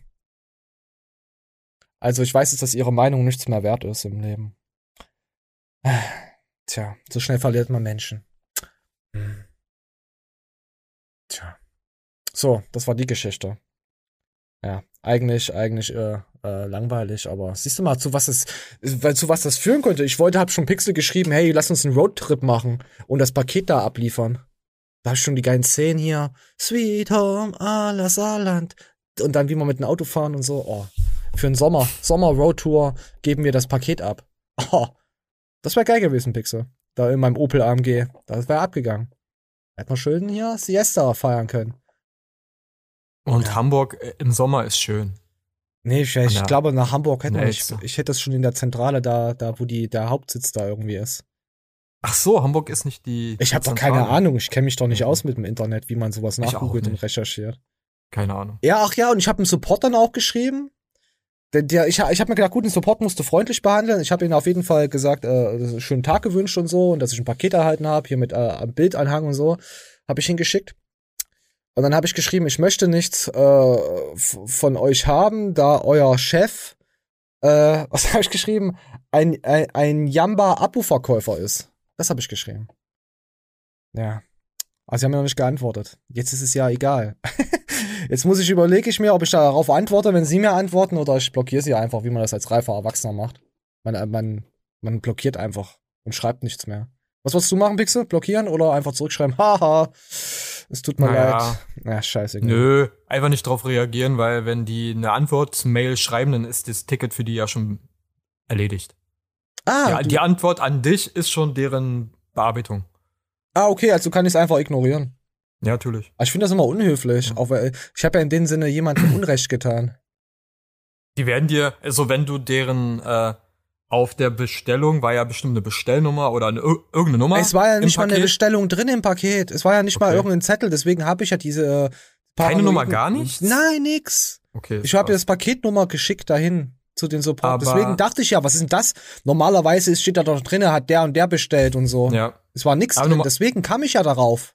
Also ich weiß jetzt, dass ihre Meinung nichts mehr wert ist im Leben. Tja, so schnell verliert man Menschen. Hm. Tja. So, das war die Geschichte. Ja, eigentlich, eigentlich äh, äh, langweilig, aber siehst du mal, zu was es, weil zu was das führen könnte. Ich wollte, hab schon Pixel geschrieben, hey, lass uns einen Roadtrip machen und das Paket da abliefern. Da ich schon die geilen Szenen hier. Sweet Home, Allah Saarland. Und dann, wie wir mit dem Auto fahren und so. Oh, für einen Sommer, Sommer-Roadtour geben wir das Paket ab. Oh, das wäre geil gewesen, Pixel. Da in meinem Opel AMG. Das wäre abgegangen. Hätten wir schön hier Siesta feiern können. Und ja. Hamburg äh, im Sommer ist schön. Nee, ich, ich glaube, nach Hamburg hätte ich, ich hätte das schon in der Zentrale da, da, wo die, der Hauptsitz da irgendwie ist. Ach so, Hamburg ist nicht die. Ich habe doch keine Ahnung, ich kenne mich doch nicht aus mit dem Internet, wie man sowas nachgoogelt und recherchiert. Keine Ahnung. Ja, ach ja, und ich habe einen Support dann auch geschrieben. Der, der, ich ich habe mir gedacht, gut, den Support musst du freundlich behandeln. Ich habe ihnen auf jeden Fall gesagt, äh, schönen Tag gewünscht und so und dass ich ein Paket erhalten habe, hier mit äh, Bildanhang und so, habe ich hingeschickt. Und dann habe ich geschrieben, ich möchte nichts äh, von euch haben, da euer Chef, äh, was habe ich geschrieben, ein, ein, ein Jamba-Abo-Verkäufer ist. Das habe ich geschrieben. Ja. Also sie haben mir noch nicht geantwortet. Jetzt ist es ja egal. Jetzt muss ich überlege ich mir, ob ich darauf antworte, wenn sie mir antworten, oder ich blockiere sie einfach, wie man das als reifer Erwachsener macht. Man, äh, man, man blockiert einfach und schreibt nichts mehr. Was wolltest du machen, Pixel? Blockieren oder einfach zurückschreiben? Haha, es tut mir Naja. leid. Ja, scheiße. Nö, einfach nicht drauf reagieren, weil wenn die eine Antwort-Mail schreiben, dann ist das Ticket für die ja schon erledigt. Ah, ja, die Antwort an dich ist schon deren Bearbeitung. ah, okay, also kann ich es einfach ignorieren. Ja, natürlich. Aber ich finde das immer unhöflich. Auch weil ich habe ja in dem Sinne jemandem Unrecht getan. Die werden dir, also wenn du deren äh, auf der Bestellung war ja bestimmt eine Bestellnummer oder eine, ir- irgendeine Nummer. Es war ja nicht mal eine. Bestellung drin im Paket. Es war ja nicht mal Okay. irgendein Zettel. Deswegen habe ich ja diese. Äh, Keine paranoiden- Nummer, gar nichts? Nein, nix. Okay. Ich habe krass. das Paketnummer geschickt dahin zu den Support. Aber- Deswegen dachte ich ja, was ist denn das? Normalerweise steht da doch drin, hat der und der bestellt und so. Ja. Es war nichts drin. Deswegen kam ich ja darauf.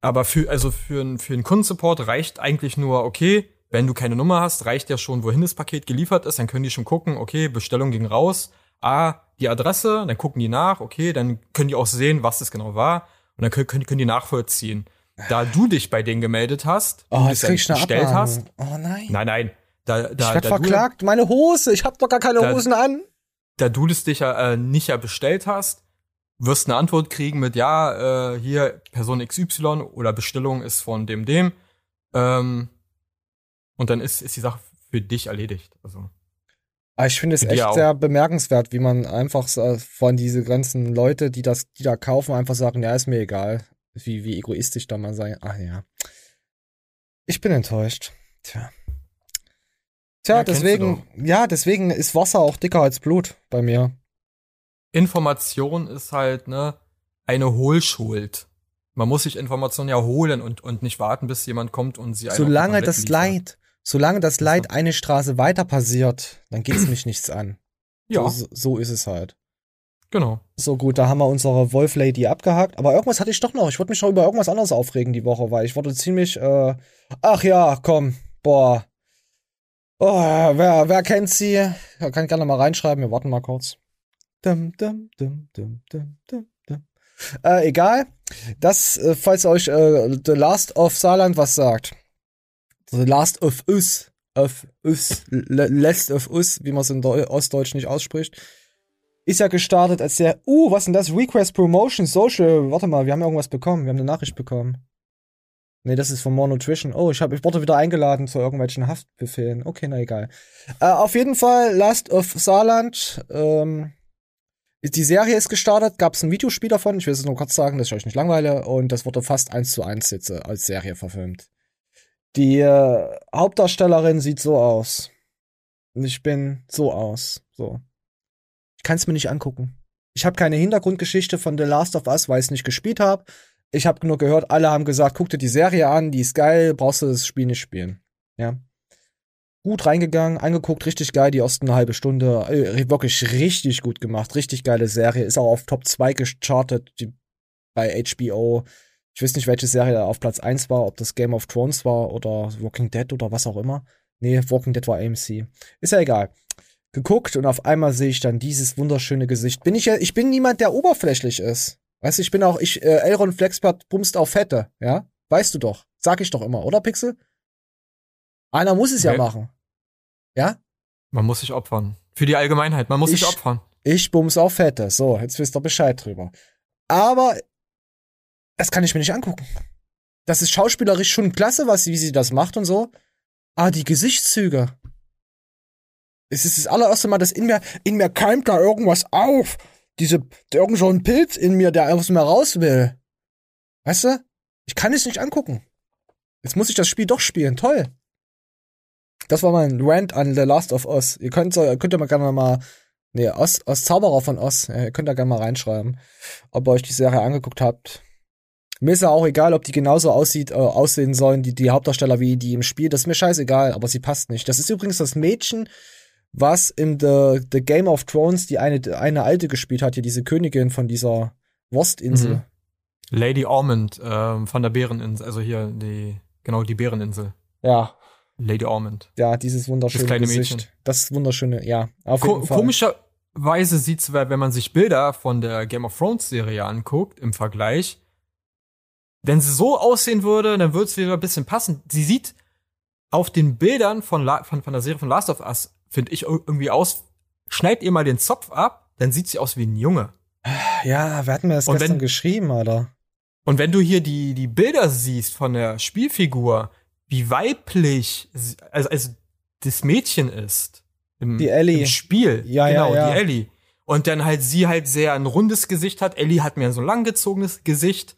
Aber für, also für, einen- für einen Kundensupport reicht eigentlich nur, okay, wenn du keine Nummer hast, reicht ja schon, wohin das Paket geliefert ist, dann können die schon gucken, okay, Bestellung ging raus, ah, die Adresse, dann gucken die nach, okay, dann können die auch sehen, was das genau war und dann können, können, können die nachvollziehen. Da du dich bei denen gemeldet hast, Oh, du jetzt das krieg ich eine bestellt hast, Oh nein. nein, nein, da, da, ich da, werd du, verklagt. Meine Hose. Ich hab doch gar keine Da- Hosen an. da du das dich ja äh, nicht ja bestellt hast, wirst eine Antwort kriegen mit ja, äh, hier Person XY oder Bestellung ist von dem dem. Ähm, und dann ist, ist die Sache für dich erledigt. Also Aber Ah, ich finde es echt sehr bemerkenswert, wie man einfach von diese ganzen Leute, die das, die da kaufen, einfach sagen, ja, ist mir egal. Wie, wie egoistisch da mal sein. Ach ja. Ich bin enttäuscht. Tja. Tja, Ja, deswegen, ja, deswegen ist Wasser auch dicker als Blut bei mir. Information ist halt ne eine Hohlschuld. Man muss sich Informationen ja holen und, und nicht warten, bis jemand kommt und sie dem Solange das liefert. Leid, solange das Leid eine Straße weiter passiert, dann geht's mich nichts an. Ja. So, so ist es halt. Genau. So gut, da haben wir unsere Wolf Lady abgehakt. Aber irgendwas hatte ich doch noch. Ich wollte mich noch über irgendwas anderes aufregen die Woche, weil ich wurde ziemlich. Äh, ach ja, komm, boah. Oh, wer, wer kennt sie? Kann ich gerne mal reinschreiben. Wir warten mal kurz. Dum, dum, dum, dum, dum, dum, dum. Äh, egal. Das, äh, falls euch äh, The Last of Saarland was sagt. The Last of Us. Of Us. Last of Us, wie man es in Deu Ostdeutsch nicht ausspricht ist ja gestartet als der, uh, was denn das? Request Promotion Social. Warte mal, wir haben irgendwas bekommen. Wir haben eine Nachricht bekommen. Nee, das ist von More Nutrition. Oh, ich, hab, ich wurde wieder eingeladen zu irgendwelchen Haftbefehlen. Okay, na egal. Äh, auf jeden Fall, Last of Saarland. Ähm, die Serie ist gestartet, gab es ein Videospiel davon. Ich will es nur kurz sagen, dass ich euch nicht langweile. Und das wurde fast eins zu eins jetzt äh, als Serie verfilmt. Die äh, Hauptdarstellerin sieht so aus. Und ich bin so aus. So. Ich kann es mir nicht angucken. Ich habe keine Hintergrundgeschichte von The Last of Us, weil ich es nicht gespielt habe. Ich habe nur gehört, alle haben gesagt, guck dir die Serie an, die ist geil, brauchst du das Spiel nicht spielen. Ja. Gut reingegangen, angeguckt, richtig geil, die ersten eine halbe Stunde. Äh, wirklich richtig gut gemacht, richtig geile Serie. Ist auch auf Top 2 gechartet die, bei HBO. Ich weiß nicht, welche Serie da auf Platz 1 war, ob das Game of Thrones war oder Walking Dead oder was auch immer. Nee, Walking Dead war AMC. Ist ja egal geguckt und auf einmal sehe ich dann dieses wunderschöne Gesicht. Bin ich ja, ich bin niemand, der oberflächlich ist. Weißt du, ich bin auch, ich, äh, Elron Flexpert bumst auf Fette, ja? Weißt du doch. Sag ich doch immer, oder Pixel? Einer muss es ja Okay. machen. Ja? Man muss sich opfern. Für die Allgemeinheit, man muss sich Ich- opfern. Ich bums auf Fette. So, jetzt wisst ihr Bescheid drüber. Aber das kann ich mir nicht angucken. Das ist schauspielerisch schon klasse, was, wie sie das macht und so. Aber die Gesichtszüge. Es ist das allererste Mal, dass in mir, in mir keimt da irgendwas auf. Diese, irgend so ein Pilz in mir, der aus mir raus will. Weißt du? Ich kann es nicht angucken. Jetzt muss ich das Spiel doch spielen. Toll. Das war mein Rant an The Last of Us. Ihr könnt, könnt ihr mal gerne mal Nee, Oz, Zauberer von Oz. Ihr könnt da gerne mal reinschreiben, ob ihr euch die Serie angeguckt habt. Mir ist ja auch egal, ob die genauso aussieht, äh, aussehen sollen, die, die Hauptdarsteller wie die im Spiel. Das ist mir scheißegal, aber sie passt nicht. Das ist übrigens das Mädchen, was in The, The Game of Thrones die eine, eine alte gespielt hat, hier diese Königin von dieser Wurstinsel. Mhm. Lady Ormond ähm, von der Bäreninsel, also hier die, genau die Bäreninsel. Ja, Lady Ormond. ja, dieses wunderschöne Das kleine Gesicht. Mädchen. Das wunderschöne, ja, auf Ko jeden Fall. komischerweise sieht's, wenn man sich Bilder von der Game of Thrones Serie anguckt, im Vergleich, wenn sie so aussehen würde, dann würde es wieder ein bisschen passen. Sie sieht auf den Bildern von, La von, von der Serie von Last of Us, finde ich irgendwie aus, schneid ihr mal den Zopf ab, dann sieht sie aus wie ein Junge. Ja, wer hat mir das Und gestern wenn- geschrieben, Alter? Und wenn du hier die, die Bilder siehst von der Spielfigur, wie weiblich also, also das Mädchen ist im, Die Ellie. im Spiel. Ja, ja, genau, ja. die Ellie. Und dann halt sie halt sehr ein rundes Gesicht hat. Ellie hat mehr so ein langgezogenes Gesicht.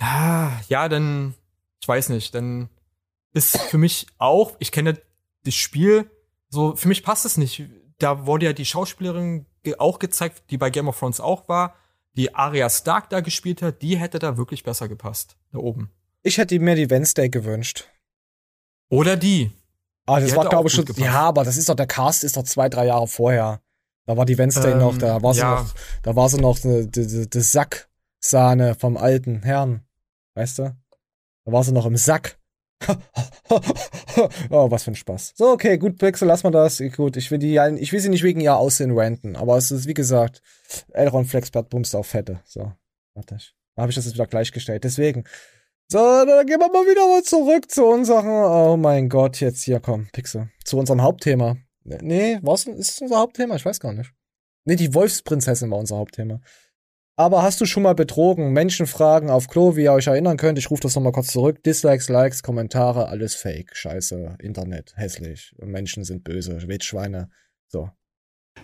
Ah, ja, dann, ich weiß nicht, dann ist für mich auch, ich kenne das Spiel, so, für mich passt es nicht. Da wurde ja die Schauspielerin auch gezeigt, die bei Game of Thrones auch war, die Arya Stark da gespielt hat, die hätte da wirklich besser gepasst, da oben. Ich hätte mir die Wednesday gewünscht. Oder die. Ah, das Die war, glaube ich, schon. gepasst. Ja, aber das ist doch, der Cast ist doch zwei, drei Jahre vorher. Da war die Wednesday Ähm, noch, da war sie ja. noch, da war sie noch die, die, Sacksahne vom alten Herrn. Weißt du? Da war sie noch im Sack. oh, was für ein Spaß. So, okay, gut, Pixel, lass mal das. Gut, ich will die, ich will sie nicht wegen ihr Aussehen ranten, aber es ist, wie gesagt, Elron Flexbert bumst auf Fette. So, warte ich. Da habe ich das jetzt wieder gleichgestellt. Deswegen. So, dann gehen wir mal wieder mal zurück zu unseren, oh mein Gott, jetzt hier, komm, Pixel. Zu unserem Hauptthema. Nee, was ist unser Hauptthema? Ich weiß gar nicht. Nee, die Wolfsprinzessin war unser Hauptthema. Aber hast du schon mal betrogen? Menschenfragen auf Klo, wie ihr euch erinnern könnt. Ich rufe das nochmal kurz zurück. Dislikes, Likes, Kommentare, alles Fake. Scheiße, Internet, hässlich. Menschen sind böse, Wildschweine. So.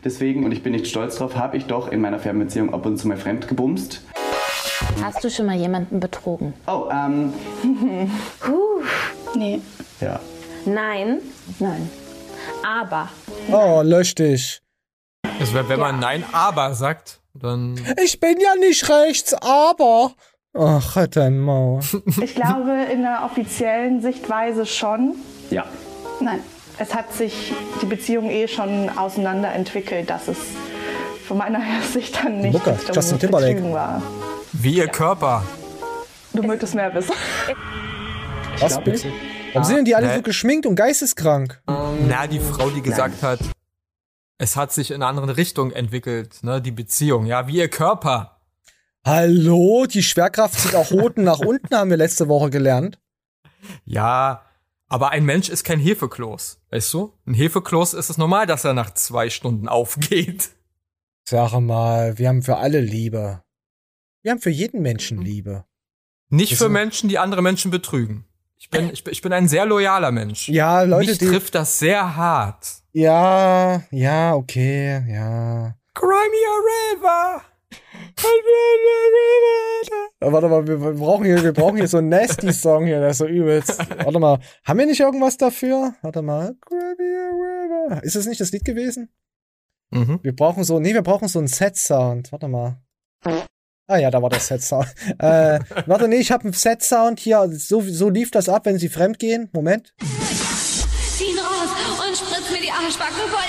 Deswegen, und ich bin nicht stolz drauf, habe ich doch in meiner Fernbeziehung ab und zu mal fremd gebumst. Hast du schon mal jemanden betrogen? Oh, ähm, Puh, nee. ja. Nein. Nein. Aber. Oh, lösch dich. Also wenn, wenn man Nein, aber sagt, dann. Ich bin ja nicht rechts, aber. Ach, halt dein Maul. Ich glaube, in der offiziellen Sichtweise schon. Ja. Nein, es hat sich die Beziehung eh schon auseinanderentwickelt, dass es von meiner Sicht dann nicht Mucke, Justin Timberlake. War. Wie ihr Körper. Du möchtest mehr wissen. Was, glaub Pixel? Warum sind denn die alle Nee. so geschminkt und geisteskrank? Na, die Frau, die gesagt hat, es hat sich in eine andere Richtung entwickelt, ne, die Beziehung, ja, wie ihr Körper. Hallo, die Schwerkraft zieht auch Hoden nach unten, haben wir letzte Woche gelernt. Ja, aber ein Mensch ist kein Hefekloß, weißt du? Ein Hefekloß ist es normal, dass er nach zwei Stunden aufgeht. Sag mal, wir haben für alle Liebe. Wir haben für jeden Menschen Liebe. Nicht für Menschen, die andere Menschen betrügen. Ich bin, ich bin, ich bin ein sehr loyaler Mensch. Ja, Leute, Mich trifft das sehr hart. Ja, ja, okay, ja. Crimea River. Warte mal, wir, wir brauchen hier, wir brauchen hier so einen Nasty-Song hier, der ist so übelst. Warte mal, haben wir nicht irgendwas dafür? Warte mal. Ist das nicht das Lied gewesen? Mhm. Wir brauchen so, nee, wir brauchen so einen Set-Sound. Warte mal. Ah ja, da war der Set-Sound. äh, warte, nee, ich habe einen Set-Sound hier. So, so lief das ab, wenn sie fremd gehen. Moment. Zieh ihn raus und spritz mir die Arschbacken voll.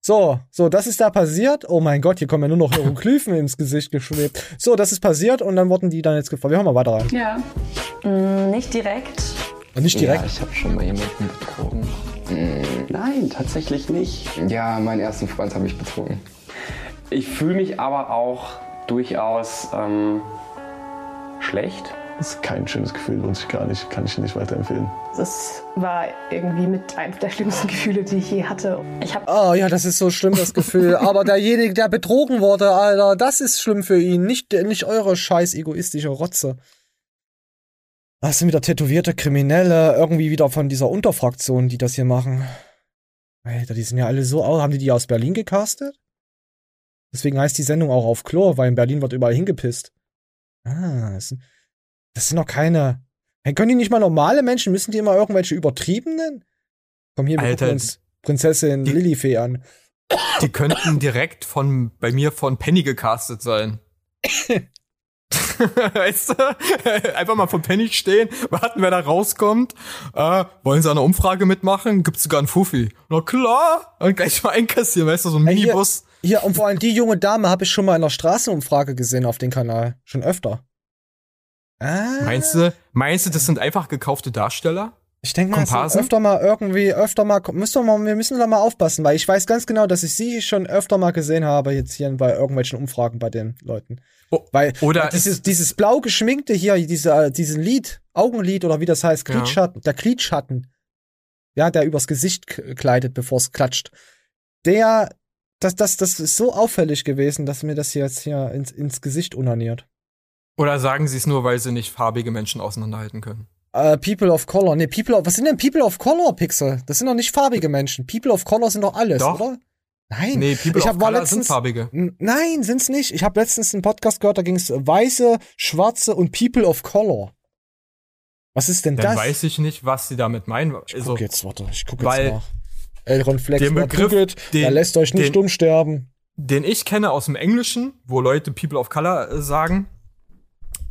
So, so, das ist da passiert. Oh mein Gott, hier kommen ja nur noch Hieroglyphen ins Gesicht geschwebt. So, das ist passiert und dann wurden die dann jetzt gefragt. Wir hören mal weiter rein. Ja. Mm, nicht direkt. Und nicht direkt. Ja, ich habe schon mal jemanden betrogen. Nein, tatsächlich nicht. Ja, meinen ersten Freund habe ich betrogen. Ich fühle mich aber auch durchaus ähm, schlecht. Das ist kein schönes Gefühl, lohnt sich gar nicht, kann ich nicht weiterempfehlen. Das war irgendwie mit eines der schlimmsten Gefühle, die ich je hatte. Ich habe Oh ja, das ist so schlimm, das Gefühl. Aber derjenige, der betrogen wurde, Alter, das ist schlimm für ihn. Nicht, nicht eure scheiß egoistische Rotze. Das sind wieder tätowierte Kriminelle, irgendwie wieder von dieser Unterfraktion, die das hier machen. Alter, die sind ja alle so, oh, haben die die aus Berlin gecastet? Deswegen heißt die Sendung auch auf Chlor, weil in Berlin wird überall hingepisst. Ah, das sind, das sind doch keine. Hey, können die nicht mal normale Menschen? Müssen die immer irgendwelche übertriebenen? Komm hier, wir Alter, uns Prinzessin Lilifee an. Die könnten direkt von, bei mir von Penny gecastet sein. weißt du? Einfach mal von Penny stehen, warten, wer da rauskommt. Äh, wollen sie eine Umfrage mitmachen? Gibt's sogar einen Fuffi? Na klar! Und gleich mal einkassieren, weißt du, so ein Minibus. Hier, und vor allem die junge Dame habe ich schon mal in der Straßenumfrage gesehen auf dem Kanal. Schon öfter. Ah. Meinst du, meinst du, das sind einfach gekaufte Darsteller? Ich denke mal, Komparsen? öfter mal irgendwie, öfter mal, müssen wir, mal, wir müssen da mal aufpassen, weil ich weiß ganz genau, dass ich sie schon öfter mal gesehen habe, jetzt hier bei irgendwelchen Umfragen bei den Leuten. Weil oder weil dieses, dieses blau geschminkte hier, diese, diesen Lid, Augenlid oder wie das heißt, Ja. Glidschatten, der Glidschatten, ja, der übers Gesicht kleidet, bevor es klatscht, der, das, das, das ist so auffällig gewesen, dass mir das jetzt hier ins, ins Gesicht unaniert. Oder sagen sie es nur, weil sie nicht farbige Menschen auseinanderhalten können? Äh, People of Color, nee, People of, was sind denn People of Color, Pixel? Das sind doch nicht farbige Menschen. People of Color sind doch alles, Doch. oder? Nein. Nee, People ich of hab, Color letztens, sind farbige. Nein, sind's nicht. Ich habe letztens einen Podcast gehört, da ging es Weiße, Schwarze und People of Color. Was ist denn Dann das? weiß ich nicht, was sie damit meinen. Ich Also, guck jetzt, warte, ich guck weil jetzt nach. Elron Flex, den Begriff, googelt, den, der lässt euch nicht den, umsterben. Den ich kenne aus dem Englischen, wo Leute People of Color äh, sagen,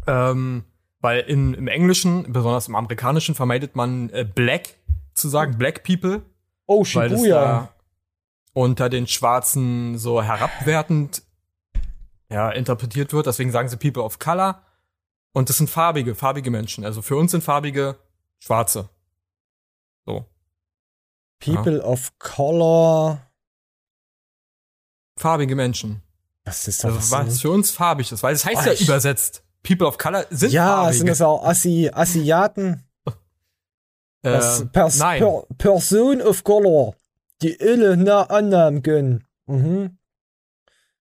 ähm, weil in, im Englischen, besonders im Amerikanischen, vermeidet man äh, Black zu sagen, Black People. Oh, Shibuya. da unter den Schwarzen so herabwertend ja, interpretiert wird. Deswegen sagen sie People of Color. Und das sind farbige, farbige Menschen. Also für uns sind farbige Schwarze. So. People of Color. Farbige Menschen. Das ist doch Also was was für uns farbig ist, weil es heißt Oh, ja übersetzt. People of Color sind Ja, farbige. sind das auch Assi Asiaten? Äh, Das Pers nein. per Person of Color, die Ille nah annahmen können. Mhm.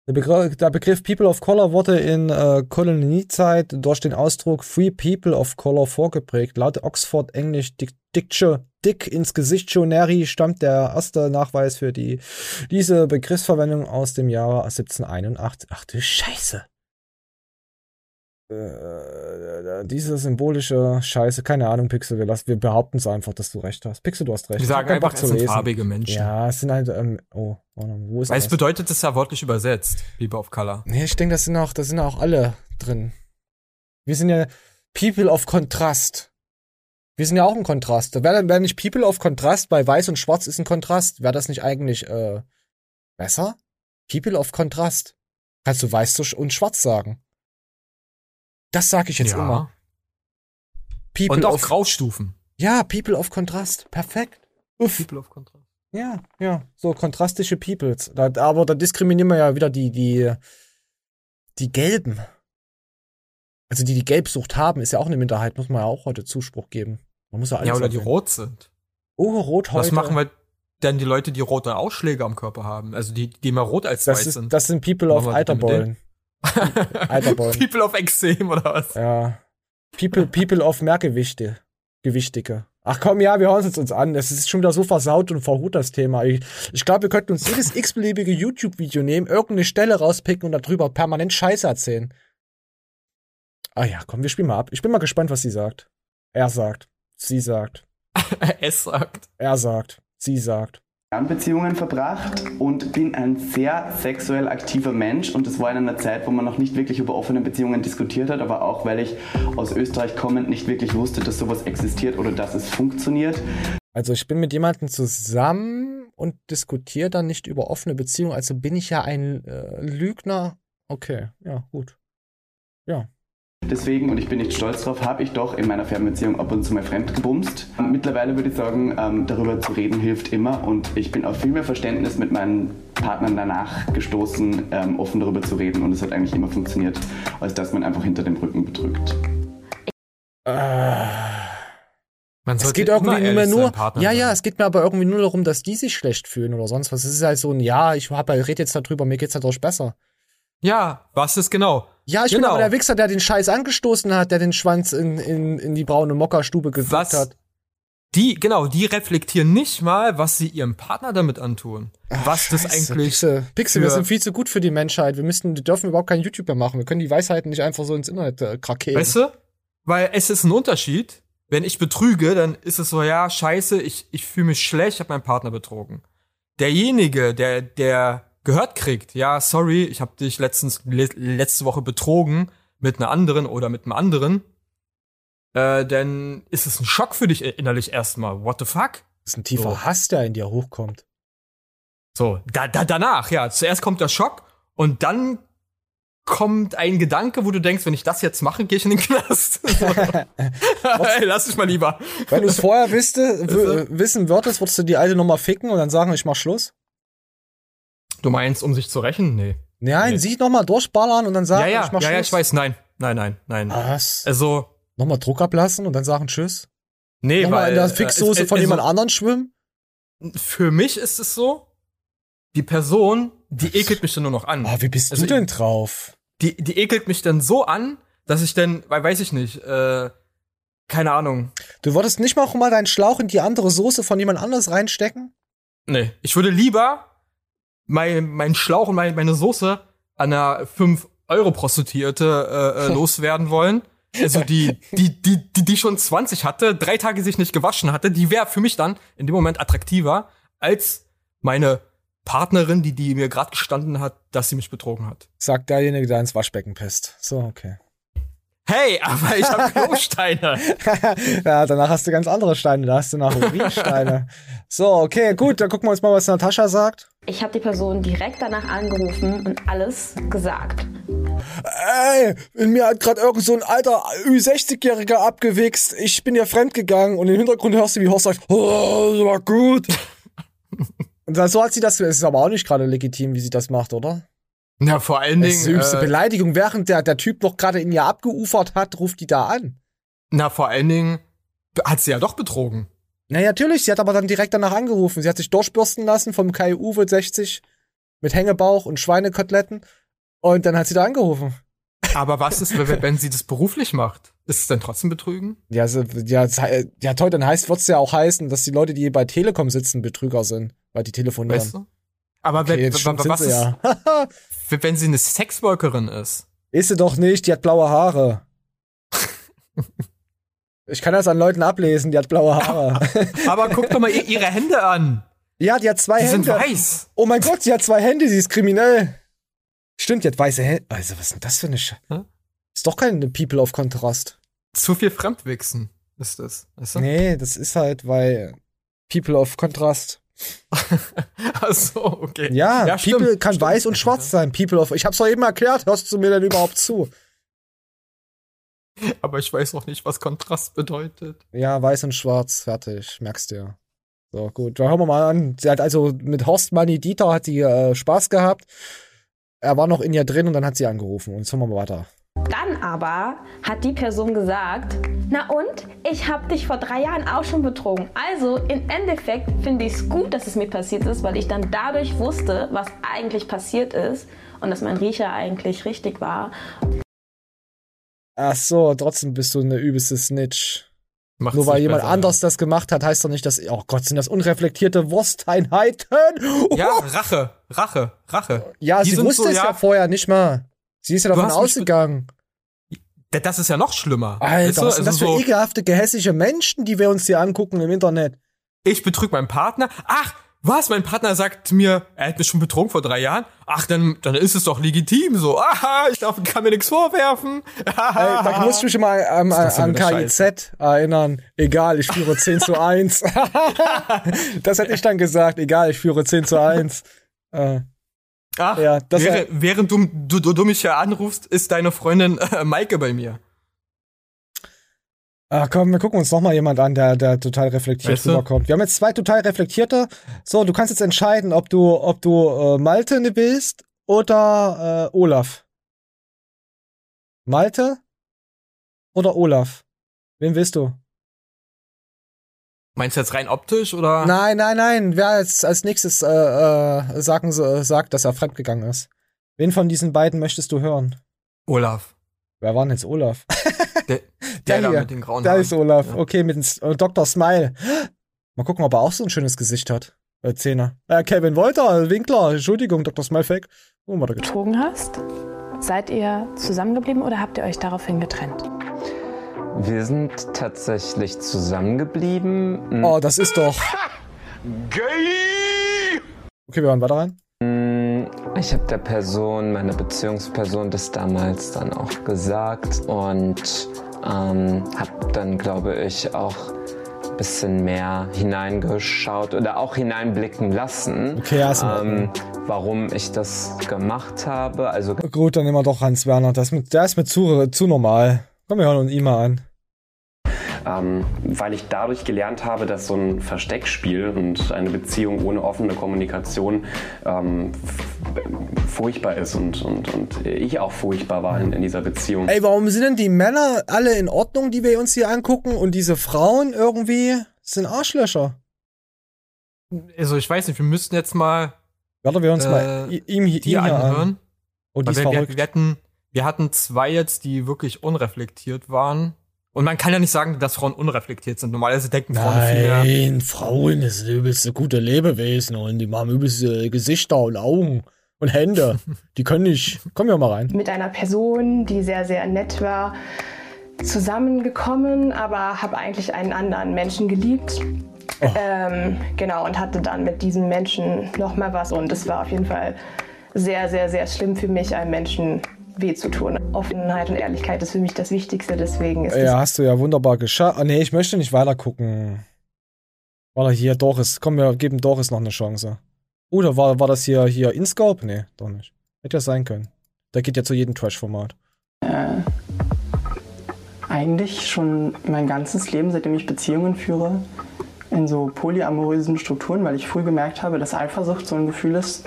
Der Begriff, der Begriff People of Color wurde in äh, Koloniezeit durch den Ausdruck Free People of Color vorgeprägt. Laut Oxford English Dic Dictio, Dick ins Gesichttionary stammt der erste Nachweis für die, diese Begriffsverwendung aus dem Jahre 1781. Ach du Scheiße. Äh, diese symbolische Scheiße, keine Ahnung, Pixel, wir, lassen, wir behaupten es einfach, dass du recht hast. Pixel, du hast recht. Wir sagen einfach, Bock es sind farbige Menschen. Ja, es sind halt, ähm, oh, mal, wo ist Weil es das? bedeutet es ja wörtlich übersetzt, People of Color. Nee, ich denke, das sind auch, das sind auch alle drin. Wir sind ja People of Kontrast. Wir sind ja auch ein Kontrast. Wäre wär nicht People of Kontrast bei Weiß und Schwarz ist ein Kontrast? Wäre das nicht eigentlich äh, besser? People of Kontrast. Kannst du Weiß und Schwarz sagen? Das sage ich jetzt Ja. immer. People Und auch of Graustufen. Ja, People of Kontrast. Perfekt. Uff. People of Kontrast. Ja, ja, so kontrastische Peoples. Da, aber da diskriminieren wir ja wieder die, die, die Gelben. Also die, die Gelbsucht haben, ist ja auch eine Minderheit, muss man ja auch heute Zuspruch geben. Man muss ja alles Ja, oder die erwähnen. rot sind. Oh, rot heute. Was machen wir denn die Leute, die rote Ausschläge am Körper haben? Also die, die immer rot als das, weiß ist, sind. das sind People of Eiterbollen. Eiterbollen. People of Extrem oder was? Ja. People, people of Mehrgewichte. Gewichtige. Ach komm, ja, wir hören es uns an. Es ist schon wieder so versaut und verhut, das Thema. Ich, ich glaube, wir könnten uns jedes x-beliebige YouTube-Video nehmen, irgendeine Stelle rauspicken und darüber permanent Scheiße erzählen. Ah ja, komm, wir spielen mal ab. Ich bin mal gespannt, was sie sagt. Er sagt. Sie sagt. es sagt. Er sagt. Sie sagt. Beziehungen verbracht und bin ein sehr sexuell aktiver Mensch und das war in einer Zeit, wo man noch nicht wirklich über offene Beziehungen diskutiert hat, aber auch weil ich aus Österreich kommend nicht wirklich wusste, dass sowas existiert oder dass es funktioniert. Also ich bin mit jemandem zusammen und diskutiere dann nicht über offene Beziehungen. Also bin ich ja ein äh, Lügner. Okay, ja, gut. Ja. Deswegen, und ich bin nicht stolz drauf, habe ich doch in meiner Fernbeziehung ab und zu mal fremd gebumst. Mittlerweile würde ich sagen, ähm, darüber zu reden hilft immer und ich bin auf viel mehr Verständnis mit meinen Partnern danach gestoßen, ähm, offen darüber zu reden und es hat eigentlich immer funktioniert, als dass man einfach hinter dem Rücken betrügt. Man Es geht irgendwie immer nur, ja, ja, es geht mir aber irgendwie nur darum, dass die sich schlecht fühlen oder sonst was. Es ist halt so ein, ja, ich hab, rede jetzt darüber, mir geht's dadurch besser. Ja, was ist genau? Ja, ich bin genau. aber der Wichser, der den Scheiß angestoßen hat, der den Schwanz in, in, in die braune Mockerstube Was? hat. Die, genau, die reflektieren nicht mal, was sie ihrem Partner damit antun. was das Scheiße, eigentlich. Pixel, Pixel wir sind viel zu gut für die Menschheit. Wir müssen, wir dürfen überhaupt kein YouTube mehr machen. Wir können die Weisheiten nicht einfach so ins Internet äh, krakelen. Weißt du? Weil es ist ein Unterschied. Wenn ich betrüge, dann ist es so, ja, scheiße, ich, ich fühle mich schlecht, ich habe meinen Partner betrogen. Derjenige, der, der gehört kriegt, ja, sorry, ich habe dich letztens, le letzte Woche betrogen mit einer anderen oder mit einem anderen, äh, dann ist es ein Schock für dich innerlich erstmal. What the fuck? Das ist ein tiefer So. Hass, der in dir hochkommt. So, da, da, danach, ja. Zuerst kommt der Schock und dann kommt ein Gedanke, wo du denkst, wenn ich das jetzt mache, gehe ich in den Knast. So. Ey, lass dich mal lieber. Wenn du es vorher wüsste, wissen würdest, würdest du die alte Nummer ficken und dann sagen, ich mach Schluss? Du meinst, um sich zu rächen? Nee. Nein, Nee. sie nochmal durchballern und dann sagen, ja, ja, ich mach ja, ja, Schluss. ich weiß, nein, nein, nein, nein. Was? Also, Nochmal Druck ablassen und dann sagen Tschüss? nee, nochmal weil in der äh, Fixsoße es- von also, jemand anderem schwimmen? Für mich ist es so, die Person, die ekelt mich dann nur noch an. Ah, wie bist Also du denn drauf? Die, die ekelt mich dann so an, dass ich dann, weiß ich nicht, äh, keine Ahnung. Du würdest nicht mal auch mal deinen Schlauch in die andere Soße von jemand anders reinstecken? Nee, ich würde lieber mein, mein Schlauch und mein, meine Soße an einer 5-Euro-Prostituierte äh, äh, loswerden wollen. Also die, die, die, die, die schon 20 hatte, drei Tage sich nicht gewaschen hatte, die wäre für mich dann in dem Moment attraktiver als meine Partnerin, die, die mir gerade gestanden hat, dass sie mich betrogen hat. Sagt derjenige, der ins Waschbecken pisst. So, okay. Hey, aber ich habe Klosteine. ja, danach hast du ganz andere Steine. Da hast du nach Urinsteine. so, okay, gut. Dann gucken wir uns mal, was Natascha sagt. Ich habe die Person direkt danach angerufen und alles gesagt. Ey, in mir hat gerade irgend so ein alter Ü60-Jähriger abgewichst. Ich bin ja fremdgegangen und im Hintergrund hörst du, wie Horst sagt, oh, das war gut. und dann, so hat sie das, es ist aber auch nicht gerade legitim, wie sie das macht, oder? Na, vor allen Das ist die Dingen. Äh, Beleidigung. Während der, der Typ noch gerade in ihr abgeufert hat, ruft die da an. na, vor allen Dingen hat sie ja doch betrogen. Na natürlich, sie hat aber dann direkt danach angerufen. Sie hat sich durchbürsten lassen vom Kai Uwe 60 mit Hängebauch und Schweinekoteletten und dann hat sie da angerufen. Aber was ist, wenn, wenn sie das beruflich macht? Ist es denn trotzdem Betrügen? Ja, so, ja, es ja toll, dann heißt wird's ja auch heißen, dass die Leute, die bei Telekom sitzen, Betrüger sind, weil die telefonieren. Weißt du? Aber Okay, wenn, sind was sie ist, ja. wenn sie eine Sexworkerin ist? Ist sie doch nicht, die hat blaue Haare. Ich kann das an Leuten ablesen, die hat blaue Haare. Aber guck doch mal ihr- ihre Hände an. Ja, die hat zwei Die sind Hände. weiß. Oh mein Gott, die hat zwei Hände, sie ist kriminell. Stimmt, die hat weiße Hände. Also, was ist denn das für eine Sch Hä? Ist doch keine People of Kontrast. Zu viel Fremdwichsen ist das. Weißt du? Nee, das ist halt, weil People of Kontrast. Ach so, okay. Ja, Ja, People stimmt, kann stimmt. weiß und schwarz sein. People of. Ich hab's doch eben erklärt. Hörst du mir denn überhaupt zu? Aber ich weiß noch nicht, was Kontrast bedeutet. Ja, weiß und schwarz. Fertig. Merkst du ja. So, gut. Dann hören wir mal an. Sie hat also mit Horst Manni Dieter hat sie äh, Spaß gehabt. Er war noch in ihr drin und dann hat sie angerufen. Und jetzt hören wir mal weiter. Dann aber hat die Person gesagt, na und, ich habe dich vor drei Jahren auch schon betrogen. Also im Endeffekt finde ich es gut, dass es mir passiert ist, weil ich dann dadurch wusste, was eigentlich passiert ist und dass mein Riecher eigentlich richtig war. Ach so, trotzdem bist du eine übelste Snitch. Macht's Nur weil jemand besser, anders das gemacht hat, heißt doch nicht, dass. Oh Gott, sind das unreflektierte Wursteinheiten? Ja, Rache, Rache, Rache. Ja, Die sie wusste so, es ja. vorher nicht mal. Sie ist ja davon ausgegangen. Das ist ja noch schlimmer. Alter, Weißt du? was sind das Also für so, ekelhafte, gehässige Menschen, die wir uns hier angucken im Internet? Ich betrüge meinen Partner. Ach, was? Mein Partner sagt mir, er hat mich schon betrogen vor drei Jahren. Ach, dann, dann ist es doch legitim so. Aha, ich darf, kann mir nichts vorwerfen. Ey, da musst du mich mal ähm, das denn an KIZ erinnern. Egal, ich führe 10 zu 1. das hätte ich dann gesagt. Egal, ich führe 10 zu 1. Äh, Ach, Ja, das während, du, du, du, mich ja anrufst, ist deine Freundin äh, Maike bei mir. Ah, komm, wir gucken uns noch mal jemand an, der, der total reflektiert Weißt rüberkommt. Wir haben jetzt zwei total reflektierte. So, du kannst jetzt entscheiden, ob du, ob du äh, Malte bist oder äh, Olaf. Malte oder Olaf? Wen willst du? Meinst du jetzt rein optisch oder? Nein, nein, nein. Wer als, als nächstes äh, äh, sagen, sie- sagt, dass er fremdgegangen ist? Wen von diesen beiden möchtest du hören? Olaf. Wer war denn jetzt Olaf? Der, Der der, da hier. mit den grauen Da Haaren. ist Olaf. Okay, mit dem äh, Dr. Smile. Mal gucken, ob er auch so ein schönes Gesicht hat. Äh, Zehner. Äh, Kevin Wolter, Winkler. Entschuldigung, Dr. Smile Fake. Oh, warte. betrogen hast? Seid ihr zusammengeblieben oder habt ihr euch daraufhin getrennt? Wir sind tatsächlich zusammengeblieben. Oh, das ist doch. Okay, wir hören weiter rein. Ich habe der Person, meiner Beziehungsperson, das damals dann auch gesagt und ähm, habe dann, glaube ich, auch ein bisschen mehr hineingeschaut oder auch hineinblicken lassen, Okay, ja, ist ähm, warum ich das gemacht habe. Also Gut, dann nehmen wir doch Hans Werner. Das ist mit, der ist mir zu, zu normal. Komm, wir hören uns ihn mal an. ähm, weil ich dadurch gelernt habe, dass so ein Versteckspiel und eine Beziehung ohne offene Kommunikation ähm, furchtbar ist und, und, und ich auch furchtbar war in, in dieser Beziehung. Ey, warum sind denn die Männer alle in Ordnung, die wir uns hier angucken und diese Frauen irgendwie sind Arschlöcher? Also ich weiß nicht, wir müssten jetzt mal Warte, wir uns äh, mal i- ihm, ihm hier anhören. an. Oh, die ist wir, wir, verrückt. wir, hatten, wir hatten zwei jetzt, die wirklich unreflektiert waren. Und man kann ja nicht sagen, dass Frauen unreflektiert sind. Normalerweise denken Frauen viel mehr. Nein, Frauen ist übelste gute Lebewesen und die haben übelste Gesichter und Augen und Hände. die können nicht. Komm ja mal rein. mit einer Person, die sehr, sehr nett war, zusammengekommen, aber habe eigentlich einen anderen Menschen geliebt. Ähm, genau, und hatte dann mit diesem Menschen nochmal was. Und es war auf jeden Fall sehr, sehr, sehr schlimm für mich, einem Menschen weh zu tun. Offenheit und Ehrlichkeit ist für mich das Wichtigste, deswegen ist Ja, hast du ja wunderbar geschafft. Ah, nee, ich möchte nicht weiter gucken. Warte, hier, Doris. Komm, wir geben Doris noch eine Chance. Oder war, war das hier, hier InScope? Nee, doch nicht. Hätte ja sein können. Der geht ja zu jedem Trash-Format. Äh, eigentlich schon mein ganzes Leben, seitdem ich Beziehungen führe, in so polyamorösen Strukturen, weil ich früh gemerkt habe, dass Eifersucht so ein Gefühl ist,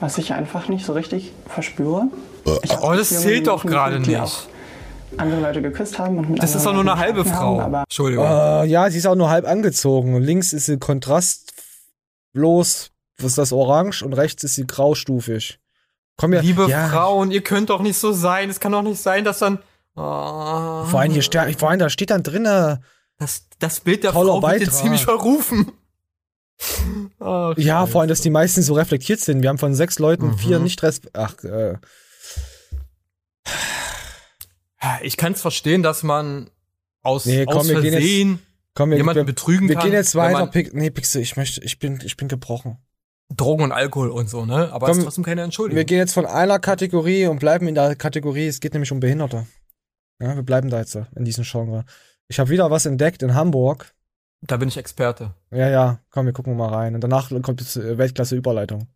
was ich einfach nicht so richtig verspüre. Oh, das zählt doch gerade nicht. auch Andere Leute geküsst haben und mit Das ist doch nur eine halbe Frau. Haben, aber Entschuldigung. Äh, ja, sie ist auch nur halb angezogen. Links ist sie kontrastlos, was ist das, orange und rechts ist sie graustufig. Komm ja, Liebe ja, Frauen, ihr könnt doch nicht so sein. Es kann doch nicht sein, dass dann. Oh, Vor allem hier steht, vor allem da steht dann drinne. Das, das Bild der Frau wird Beitrag. jetzt ziemlich verrufen. Ach, Ja, vor allem, dass die meisten so reflektiert sind. Wir haben von sechs Leuten Mhm. vier nicht Ach, äh, Ich kann es verstehen, dass man aus, nee, komm, aus wir gehen Versehen jetzt. Komm, wir, jemanden wir, betrügen wir kann. gehen jetzt weiter. man Pix, nee, Pixel, ich möchte, ich bin, ich bin gebrochen. Drogen und Alkohol und so, ne? Aber es Komm, ist trotzdem keine Entschuldigung. Wir gehen jetzt von einer Kategorie und bleiben in der Kategorie, es geht nämlich um Behinderte. Ja, wir bleiben da jetzt in diesem Genre. Ich habe wieder was entdeckt in Hamburg. Da bin ich Experte. Ja, ja, komm, wir gucken mal rein. Und danach kommt jetzt äh, Weltklasse-Überleitung.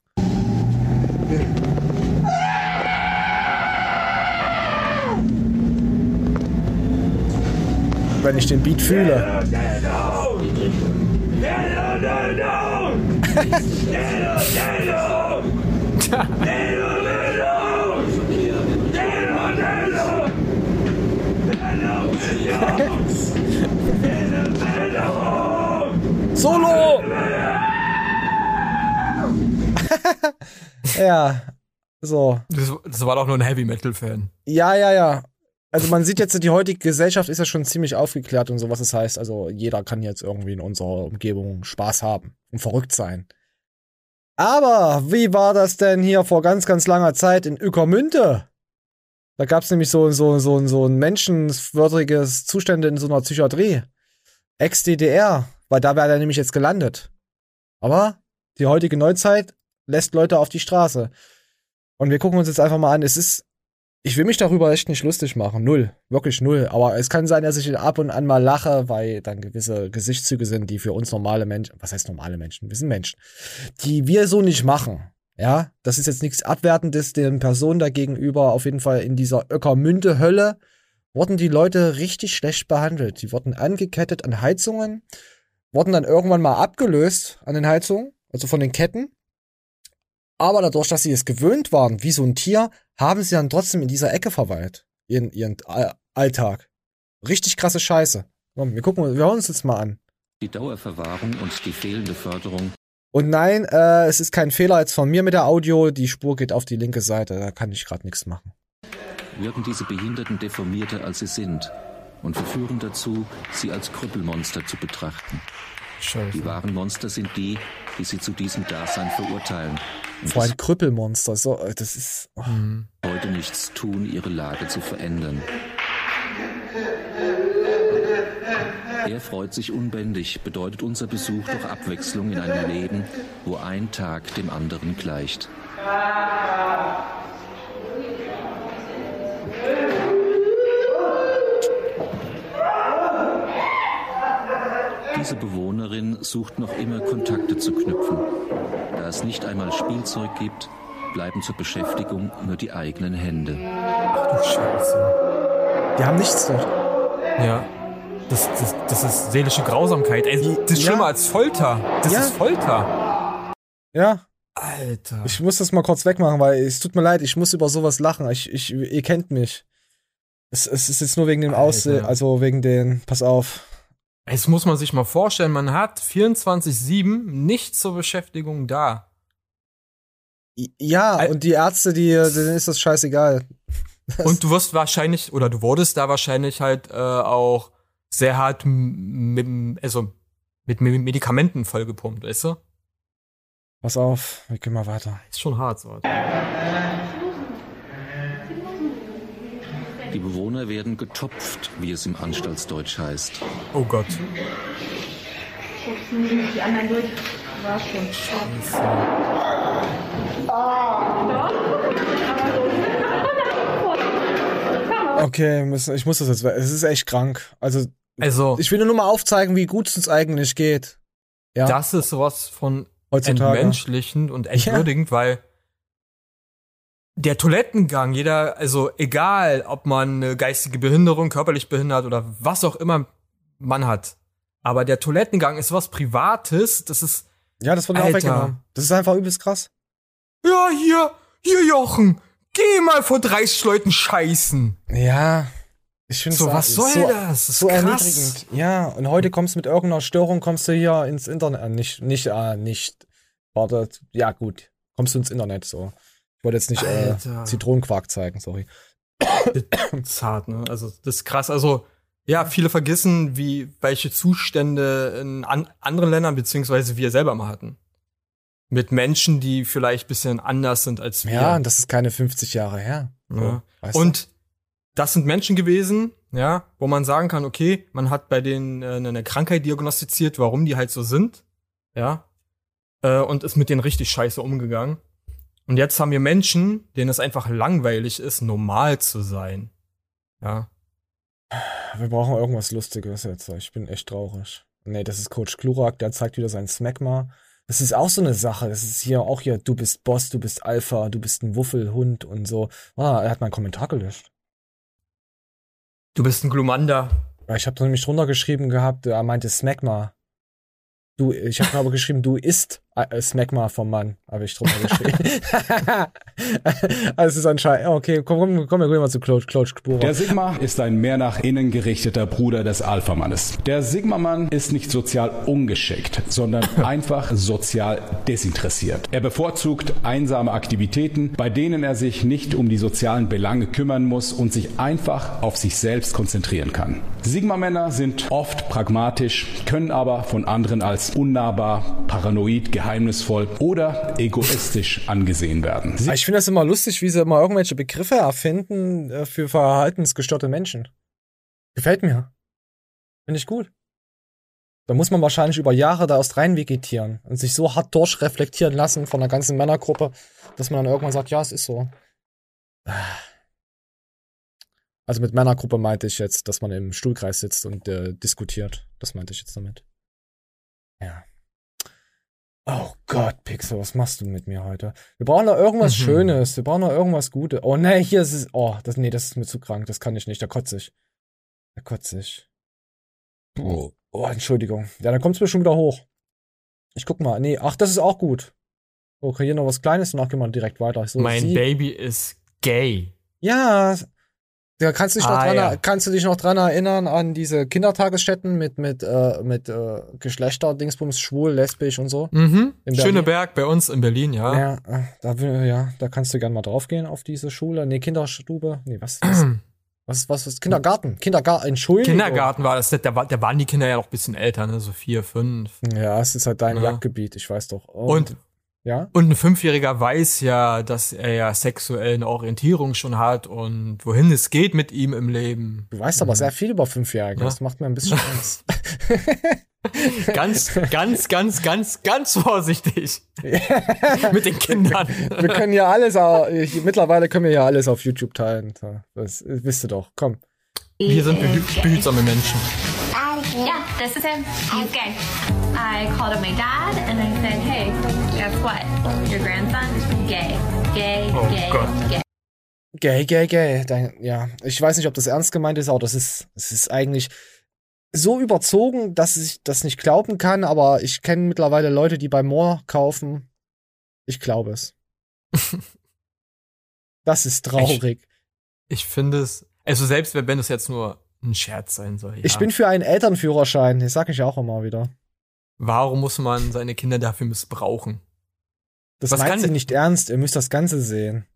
Wenn ich den Beat fühle. Solo! ja, so. Das, das war doch nur ein Heavy Metal Fan. Ja, ja, ja. Also man sieht jetzt, die heutige Gesellschaft ist ja schon ziemlich aufgeklärt und so, was es heißt. Also jeder kann jetzt irgendwie in unserer Umgebung Spaß haben und verrückt sein. Aber wie war das denn hier vor ganz, ganz langer Zeit in Ueckermünde? Da gab es nämlich so, so, so, so ein menschenwürdiges Zustände in so einer Psychiatrie. Ex-DDR, weil da wäre er nämlich jetzt gelandet. Aber die heutige Neuzeit lässt Leute auf die Straße. Und wir gucken uns jetzt einfach mal an. Es ist, ich will mich darüber echt nicht lustig machen. Null. Wirklich null. Aber es kann sein, dass ich ab und an mal lache, weil dann gewisse Gesichtszüge sind, die für uns normale Menschen, was heißt normale Menschen? Wir sind Menschen. Die wir so nicht machen. Ja, das ist jetzt nichts Abwertendes den Personen dagegenüber. Auf jeden Fall in dieser Öckermünde-Hölle wurden die Leute richtig schlecht behandelt. Die wurden angekettet an Heizungen, wurden dann irgendwann mal abgelöst an den Heizungen, also von den Ketten. Aber dadurch, dass sie es gewöhnt waren, wie so ein Tier, haben sie dann trotzdem in dieser Ecke verweilt. Ihren, ihren All- Alltag. Richtig krasse Scheiße. Komm, wir gucken, wir hören uns jetzt mal an. Die Dauerverwahrung und die fehlende Förderung Und nein, äh, es ist kein Fehler jetzt von mir mit der Audio. Die Spur geht auf die linke Seite. Da kann ich gerade nichts machen. wirken diese Behinderten deformierter, als sie sind und verführen dazu, sie als Krüppelmonster zu betrachten. Die wahren Monster sind die, die sie zu diesem Dasein verurteilen Vor ein Krüppelmonster. So, äh, das ist. Oh. heute nichts tun, ihre Lage zu verändern. Er freut sich unbändig, bedeutet unser Besuch doch Abwechslung in einem Leben, wo ein Tag dem anderen gleicht. Diese Bewohnerin sucht noch immer Kontakte zu knüpfen. Da es nicht einmal Spielzeug gibt, bleiben zur Beschäftigung nur die eigenen Hände. Ach du Scheiße. Die haben nichts dort. Ja. Das, das, das ist seelische Grausamkeit. Ey, das ist Ja. schlimmer als Folter. Das Ja. ist Folter. Ja. Alter. Ich muss das mal kurz wegmachen, weil es tut mir leid, ich muss über sowas lachen. Ich, ich, ihr kennt mich. Es, es ist jetzt nur wegen dem Aussehen, also wegen den, pass auf. Es muss man sich mal vorstellen, man hat 24-7 nicht zur Beschäftigung da. Ja, und die Ärzte, die, denen ist das scheißegal. Und du wirst wahrscheinlich, oder du wurdest da wahrscheinlich halt äh, auch sehr hart mit, also mit Medikamenten vollgepumpt, weißt du? Pass auf, wir gehen mal weiter. Ist schon hart so. Die Bewohner werden getopft, wie es im Anstaltsdeutsch heißt. Oh Gott. Okay, müssen, ich muss das jetzt. Es ist echt krank. Also, also ich will nur mal aufzeigen, wie gut es uns eigentlich geht. Ja. Das ist sowas von Heutzutage. entmenschlichend und entwürdigend, ja. weil der Toilettengang, jeder, also egal, ob man eine geistige Behinderung, körperlich behindert oder was auch immer man hat, aber der Toilettengang ist was Privates, das ist. Ja, das wurde auch weggenommen. Das ist einfach übelst krass. Ja, hier, hier, Jochen, geh mal vor 30 Leuten scheißen. Ja. Ich finde so, was soll so, das? das so krass. erniedrigend. Ja, und heute kommst du mit irgendeiner Störung, kommst du hier ins Internet, äh, nicht, nicht, äh, nicht, warte, ja gut, kommst du ins Internet, so. Ich wollte jetzt nicht äh, Zitronenquark zeigen, sorry. Zart, ne? Also, das ist krass. Also, ja, viele vergessen, wie, welche Zustände in an, anderen Ländern, beziehungsweise wir selber mal hatten. Mit Menschen, die vielleicht bisschen anders sind als wir. Ja, und das ist keine 50 Jahre her. Ja. So, und das sind Menschen gewesen, ja, wo man sagen kann, okay, man hat bei denen äh, eine Krankheit diagnostiziert, warum die halt so sind, ja, äh, und ist mit denen richtig scheiße umgegangen. Und jetzt haben wir Menschen, denen es einfach langweilig ist, normal zu sein. Ja. Wir brauchen irgendwas Lustiges jetzt. Ich bin echt traurig. Nee, das ist Coach Klurak, der zeigt wieder sein Smegma. Das ist auch so eine Sache. Das ist hier auch hier, du bist Boss, du bist Alpha, du bist ein Wuffelhund und so. Ah, er hat meinen Kommentar gelöscht. Du bist ein Glumanda. Ich habe nämlich drunter geschrieben gehabt, er meinte Smegma. Du, ich habe aber geschrieben, du isst äh, Smegma vom Mann, habe ich drunter geschrieben. also es ist anscheinend, okay, komm, komm, komm wir gehen mal zu Claude, Claude. Der Sigma ist ein mehr nach innen gerichteter Bruder des Alpha-Mannes. Der Sigma-Mann ist nicht sozial ungeschickt, sondern einfach sozial desinteressiert. Er bevorzugt einsame Aktivitäten, bei denen er sich nicht um die sozialen Belange kümmern muss und sich einfach auf sich selbst konzentrieren kann. Sigma-Männer sind oft pragmatisch, können aber von anderen als unnahbar, paranoid, geheimnisvoll oder egoistisch angesehen werden. Sie ich finde das immer lustig, wie sie immer irgendwelche Begriffe erfinden äh, für verhaltensgestörte Menschen. Gefällt mir. Finde ich gut. Da muss man wahrscheinlich über Jahre da erst rein vegetieren und sich so hart durchreflektieren lassen von der ganzen Männergruppe, dass man dann irgendwann sagt, ja, es ist so. Also mit Männergruppe meinte ich jetzt, dass man im Stuhlkreis sitzt und äh, diskutiert. Das meinte ich jetzt damit. Ja. Oh Gott, Pixel, was machst du mit mir heute? Wir brauchen noch irgendwas mhm. Schönes. Wir brauchen noch irgendwas Gutes. Oh nee, hier ist es. Oh, das, nee, das ist mir zu krank. Das kann ich nicht. Da kotze ich. Da kotze ich. Oh, Entschuldigung. Ja, dann kommt es mir schon wieder hoch. Ich guck mal. Nee, ach, das ist auch gut. Okay, hier noch was Kleines, danach gehen wir direkt weiter. So, mein sie. Baby ist gay. Ja, ja, kannst du dich, ah, noch dran, ja. kannst du dich noch dran erinnern an diese Kindertagesstätten mit, mit, äh, mit äh, Geschlechter, Dingsbums, schwul, lesbisch und so? Mhm. Schöneberg bei uns in Berlin, ja. Ja, äh, da, ja, da kannst du gerne mal draufgehen auf diese Schule. Nee, Kinderstube. Nee, was? Was, was, was, Kindergarten, Kindergarten, Entschuldigung. Kindergarten war das, da, da waren die Kinder ja noch ein bisschen älter, ne, so vier, fünf. Ja, es ist halt dein ja. Jagdgebiet, ich weiß doch. Und, und ja? Und ein Fünfjähriger weiß ja, dass er ja sexuell eine Orientierung schon hat und wohin es geht mit ihm im Leben. Du weißt aber sehr viel über Fünfjährige. Ja? Das macht mir ein bisschen Angst. ganz, ganz, ganz, ganz, ganz vorsichtig. mit den Kindern. Wir können ja alles, mittlerweile können wir ja alles auf YouTube teilen. Das wisst ihr doch. Komm. Wir sind behütsame Menschen. Yeah, this is him. He's gay. I called up my dad and I said, hey, guess what? Your grandson is gay. Gay, oh gay, Gott. gay. Gay, gay, gay. Dein, ja, ich weiß nicht, ob das ernst gemeint ist, aber das ist, das ist eigentlich so überzogen, dass ich das nicht glauben kann, aber ich kenne mittlerweile Leute, die bei Moore kaufen. Ich glaube es. das ist traurig. Ich, ich finde es, also selbst wenn es jetzt nur ein Scherz sein soll. Ja. Ich bin für einen Elternführerschein, das sage ich auch immer wieder. Warum muss man seine Kinder dafür missbrauchen? Das was meint sie nicht ernst, ihr müsst das Ganze sehen.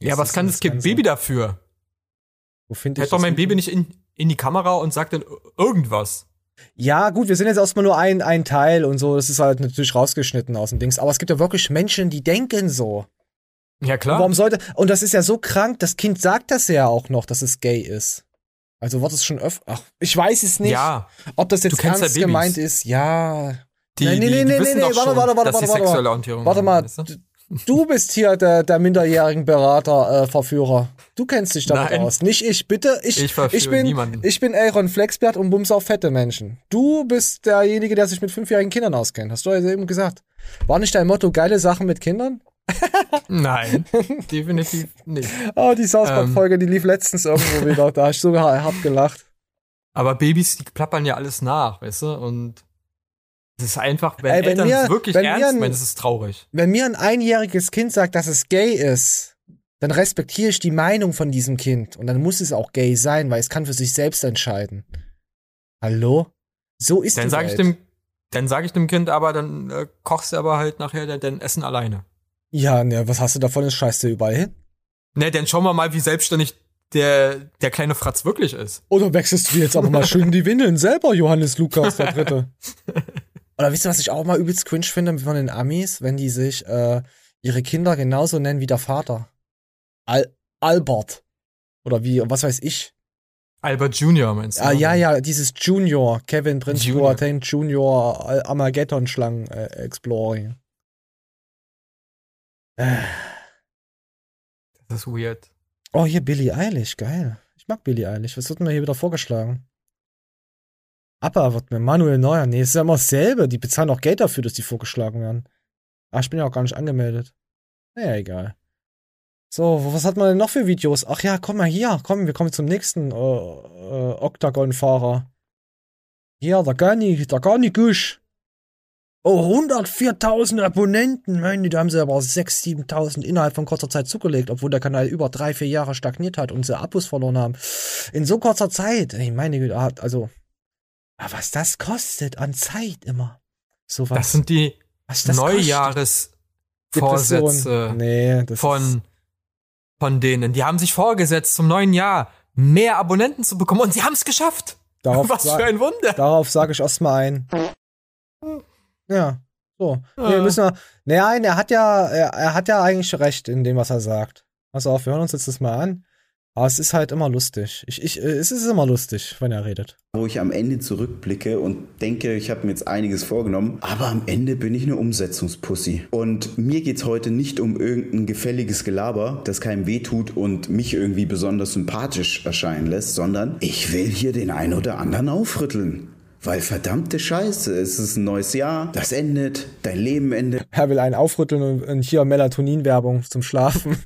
Ja, was kann das, Kind Baby dafür? Wo finde ich Hält doch mein Baby nicht in, in die Kamera und sagt dann irgendwas. Ja, gut, wir sind jetzt erstmal nur ein, ein Teil und so, das ist halt natürlich rausgeschnitten aus dem Dings. Aber es gibt ja wirklich Menschen, die denken so. Ja, klar. Und warum sollte, und das ist ja so krank, das Kind sagt das ja auch noch, dass es gay ist. Also wird es schon öfter, ach, ich weiß es nicht. Ja. Ob das jetzt ernst ja gemeint ist, ja. Die, nee, nee, nee, nee, nee, nee, warte, warte, warte, warte, warte, warte. Mal, du bist hier der, der minderjährigen Berater, äh, Verführer. Du kennst dich damit Nein. aus. Nicht ich, bitte. Ich, Ich ich bin, niemanden. ich bin Aaron Flexbert und bums auf fette Menschen. Du bist derjenige, der sich mit fünfjährigen Kindern auskennt. Hast du ja eben gesagt. War nicht dein Motto geile Sachen mit Kindern? Nein, definitiv nicht. Oh, die South Park-Folge, die lief letztens irgendwo wieder. Da hab ich sogar hart gelacht. Aber Babys, die plappern ja alles nach, weißt du? Und es ist einfach, wenn, Ey, wenn Eltern mir- wirklich wenn ernst ein- meinen, ist es traurig. Wenn mir ein einjähriges Kind sagt, dass es gay ist, dann respektiere ich die Meinung von diesem Kind. Und dann muss es auch gay sein, weil es kann für sich selbst entscheiden. Hallo? So ist Dann sage ich dem, dann sage ich dem Kind aber, dann äh, kochst du aber halt nachher dein Essen alleine. Ja, ne, was hast du davon? Das scheißt du überall hin. Ne, dann schauen wir mal, wie selbstständig der, der kleine Fratz wirklich ist. Oder wechselst du dir jetzt aber mal schön die Windeln selber, Johannes Lukas, der Dritte? Oder wisst ihr, was ich auch mal übelst cringe finde von den Amis, wenn die sich äh, ihre Kinder genauso nennen wie der Vater? Al Albert. Oder wie, was weiß ich. Albert Junior meinst du? Ah, ja, ja, dieses Junior, Kevin Prince Junior. Boateng Junior Al- Das ist weird. Oh, hier Billie Eilish, geil. Ich mag Billie Eilish. Was wird mir hier wieder vorgeschlagen? Appa wird mir Manuel Neuer. Nee, ist ja immer dasselbe. Die bezahlen auch Geld dafür, dass die vorgeschlagen werden. Ah, ich bin ja auch gar nicht angemeldet. Naja, egal. So, was hat man denn noch für Videos? Ach ja, komm mal hier. Komm, wir kommen zum nächsten äh, äh, Octagon-Fahrer. Hier, der Gani, der Gani Gusch. Oh, 104.000 Abonnenten. Meine, da haben sie aber 6.000, 7.000 innerhalb von kurzer Zeit zugelegt, obwohl der Kanal über drei, vier Jahre stagniert hat und sie Abos verloren haben. In so kurzer Zeit. Ey, meine Güte, ah, also. ah, Was das kostet an Zeit immer. So was. Das sind die. Neujahresvorsätze. Nee, von, von denen. Die haben sich vorgesetzt, zum neuen Jahr mehr Abonnenten zu bekommen und sie haben es geschafft. Darauf Was für ein Wunder. Darauf sage ich erstmal ein. Ja, so. Nee, Ja. müssen wir. Nein, er hat ja, er, er hat ja eigentlich recht in dem, was er sagt. Pass auf, wir hören uns jetzt das mal an. Aber es ist halt immer lustig. Ich, ich, äh, es ist immer lustig, wenn er redet. wo ich am Ende zurückblicke und denke, ich habe mir jetzt einiges vorgenommen, aber am Ende bin ich eine Umsetzungspussy. Und mir geht's heute nicht um irgendein gefälliges Gelaber, das keinem wehtut und mich irgendwie besonders sympathisch erscheinen lässt, sondern ich will hier den einen oder anderen aufrütteln. Weil verdammte Scheiße, es ist ein neues Jahr, das endet, dein Leben endet. Er will einen aufrütteln und, hier Melatonin-Werbung zum Schlafen.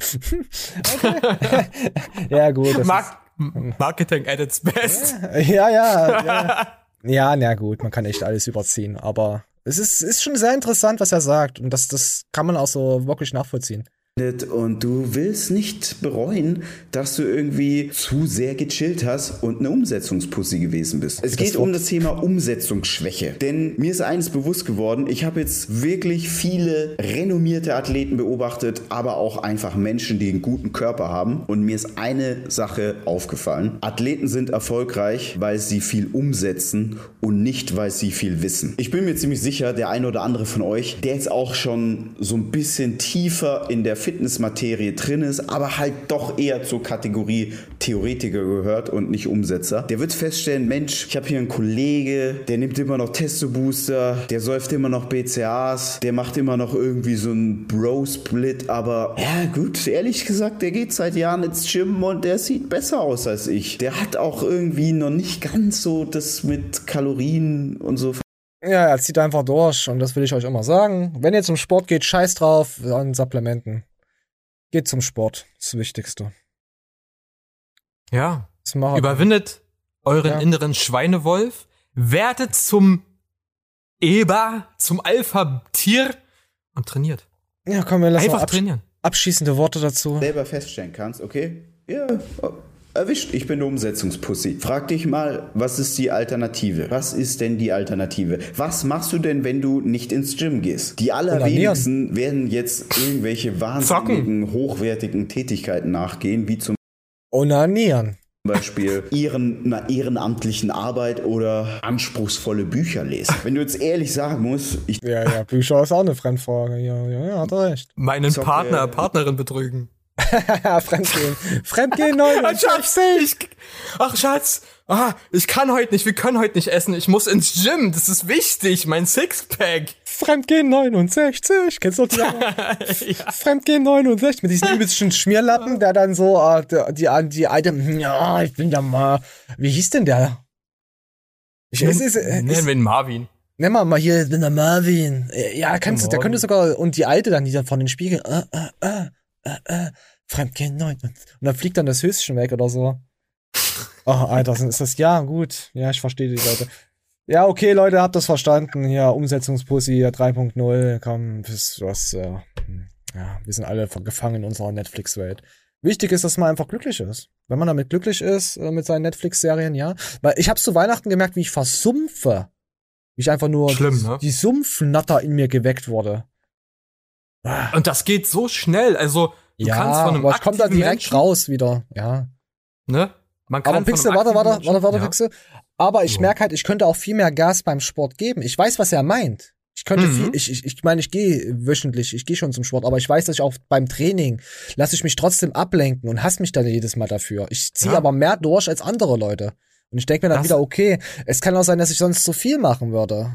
okay. ja, gut. Das Mark Marketing at its best. ist, ja, ja, ja. Ja, na gut, man kann echt alles überziehen. Aber es ist, ist schon sehr interessant, was er sagt. Und das, das kann man auch so wirklich nachvollziehen. Und du willst nicht bereuen, dass du irgendwie zu sehr gechillt hast und eine Umsetzungspussy gewesen bist. Es Das geht um Wort- das Thema Umsetzungsschwäche. Denn mir ist eines bewusst geworden, ich habe jetzt wirklich viele renommierte Athleten beobachtet, aber auch einfach Menschen, die einen guten Körper haben. Und mir ist eine Sache aufgefallen. Athleten sind erfolgreich, weil sie viel umsetzen und nicht, weil sie viel wissen. Ich bin mir ziemlich sicher, der eine oder andere von euch, der jetzt auch schon so ein bisschen tiefer in der Fitnessmaterie drin ist, aber halt doch eher zur Kategorie Theoretiker gehört und nicht Umsetzer, der wird feststellen, Mensch, ich habe hier einen Kollege, der nimmt immer noch Testo-Booster, der säuft immer noch BCAs, der macht immer noch irgendwie so einen Bro-Split, aber ja gut, ehrlich gesagt, der geht seit Jahren ins Gym und der sieht besser aus als ich. Der hat auch irgendwie noch nicht ganz so das mit Kalorien und so Ja, er zieht einfach durch und das will ich euch immer sagen. Wenn ihr zum Sport geht, scheiß drauf an Supplementen. Geht zum Sport, das, Wichtigste. Ja. Überwindet euren Ja. inneren Schweinewolf, werdet zum Eber, zum Alpha-Tier und trainiert. Ja, komm, wir lassen Einfach absch trainieren. abschließende Worte dazu. selber feststellen kannst, okay, ja, oh, erwischt, ich bin eine Umsetzungspussy. Frag dich mal, was ist die Alternative? Was ist denn die Alternative? Was machst du denn, wenn du nicht ins Gym gehst? Die allerwenigsten werden jetzt irgendwelche wahnsinnigen, hochwertigen Tätigkeiten nachgehen, wie zum Onanieren. Beispiel ihren, einer ehrenamtlichen Arbeit oder anspruchsvolle Bücher lesen. Wenn du jetzt ehrlich sagen musst, ich Ja, ja, Bücher ist auch eine Fremdfrage. Ja, ja, ja, hat er recht. Meinen Zocke- Partner, Partnerin betrügen. Fremdgehen. Fremdgehen 69. Schatz, ich, ach Schatz, ah, ich kann heute nicht, wir können heute nicht essen. Ich muss ins Gym, das ist wichtig, mein Sixpack. Fremdgehen 69. Kennst du die? Fremdgehen 69 mit diesen übelsten Schmierlappen, der dann so äh, die, die, die alte, ja, ich bin ja mal, wie hieß denn der? Ich, es ist, äh, Nennen ist, wir ihn Marvin. Nenn mal mal hier, ich bin der Marvin. Ja, kannst du, der könnte sogar, und die alte dann, die dann von den Spiegeln, äh, äh, äh, äh, äh, Fremdgehen 9. Und dann fliegt dann das Höschen weg oder so. Oh, Alter, ist das, ja, gut. Ja, ich verstehe die Leute. Ja, okay, Leute, habt das verstanden. Ja, Umsetzungspussy ja, 3.0, komm, bis was, äh, ja, wir sind alle gefangen in unserer Netflix-Welt. Wichtig ist, dass man einfach glücklich ist. Wenn man damit glücklich ist, äh, mit seinen Netflix-Serien, ja. Weil ich hab's zu Weihnachten gemerkt, wie ich versumpfe. Wie ich einfach nur Schlimm, die, ne? die Sumpfnatter in mir geweckt wurde. Und das geht so schnell, also du ja, kannst von einem aber ich komm da direkt Menschen, raus wieder, ja. ne? Man kann Aber Pixel, warte, warte, warte, warte, Menschen- Pixel. Aber ich So. merke halt, ich könnte auch viel mehr Gas beim Sport geben. Ich weiß, was er meint. Ich könnte Mhm. viel, ich, ich, ich meine, ich gehe wöchentlich, ich gehe schon zum Sport, aber ich weiß, dass ich auch beim Training lasse ich mich trotzdem ablenken und hasse mich dann jedes Mal dafür. Ich ziehe Ja. aber mehr durch als andere Leute. Und ich denke mir dann Das- wieder, okay, es kann auch sein, dass ich sonst zu viel machen würde.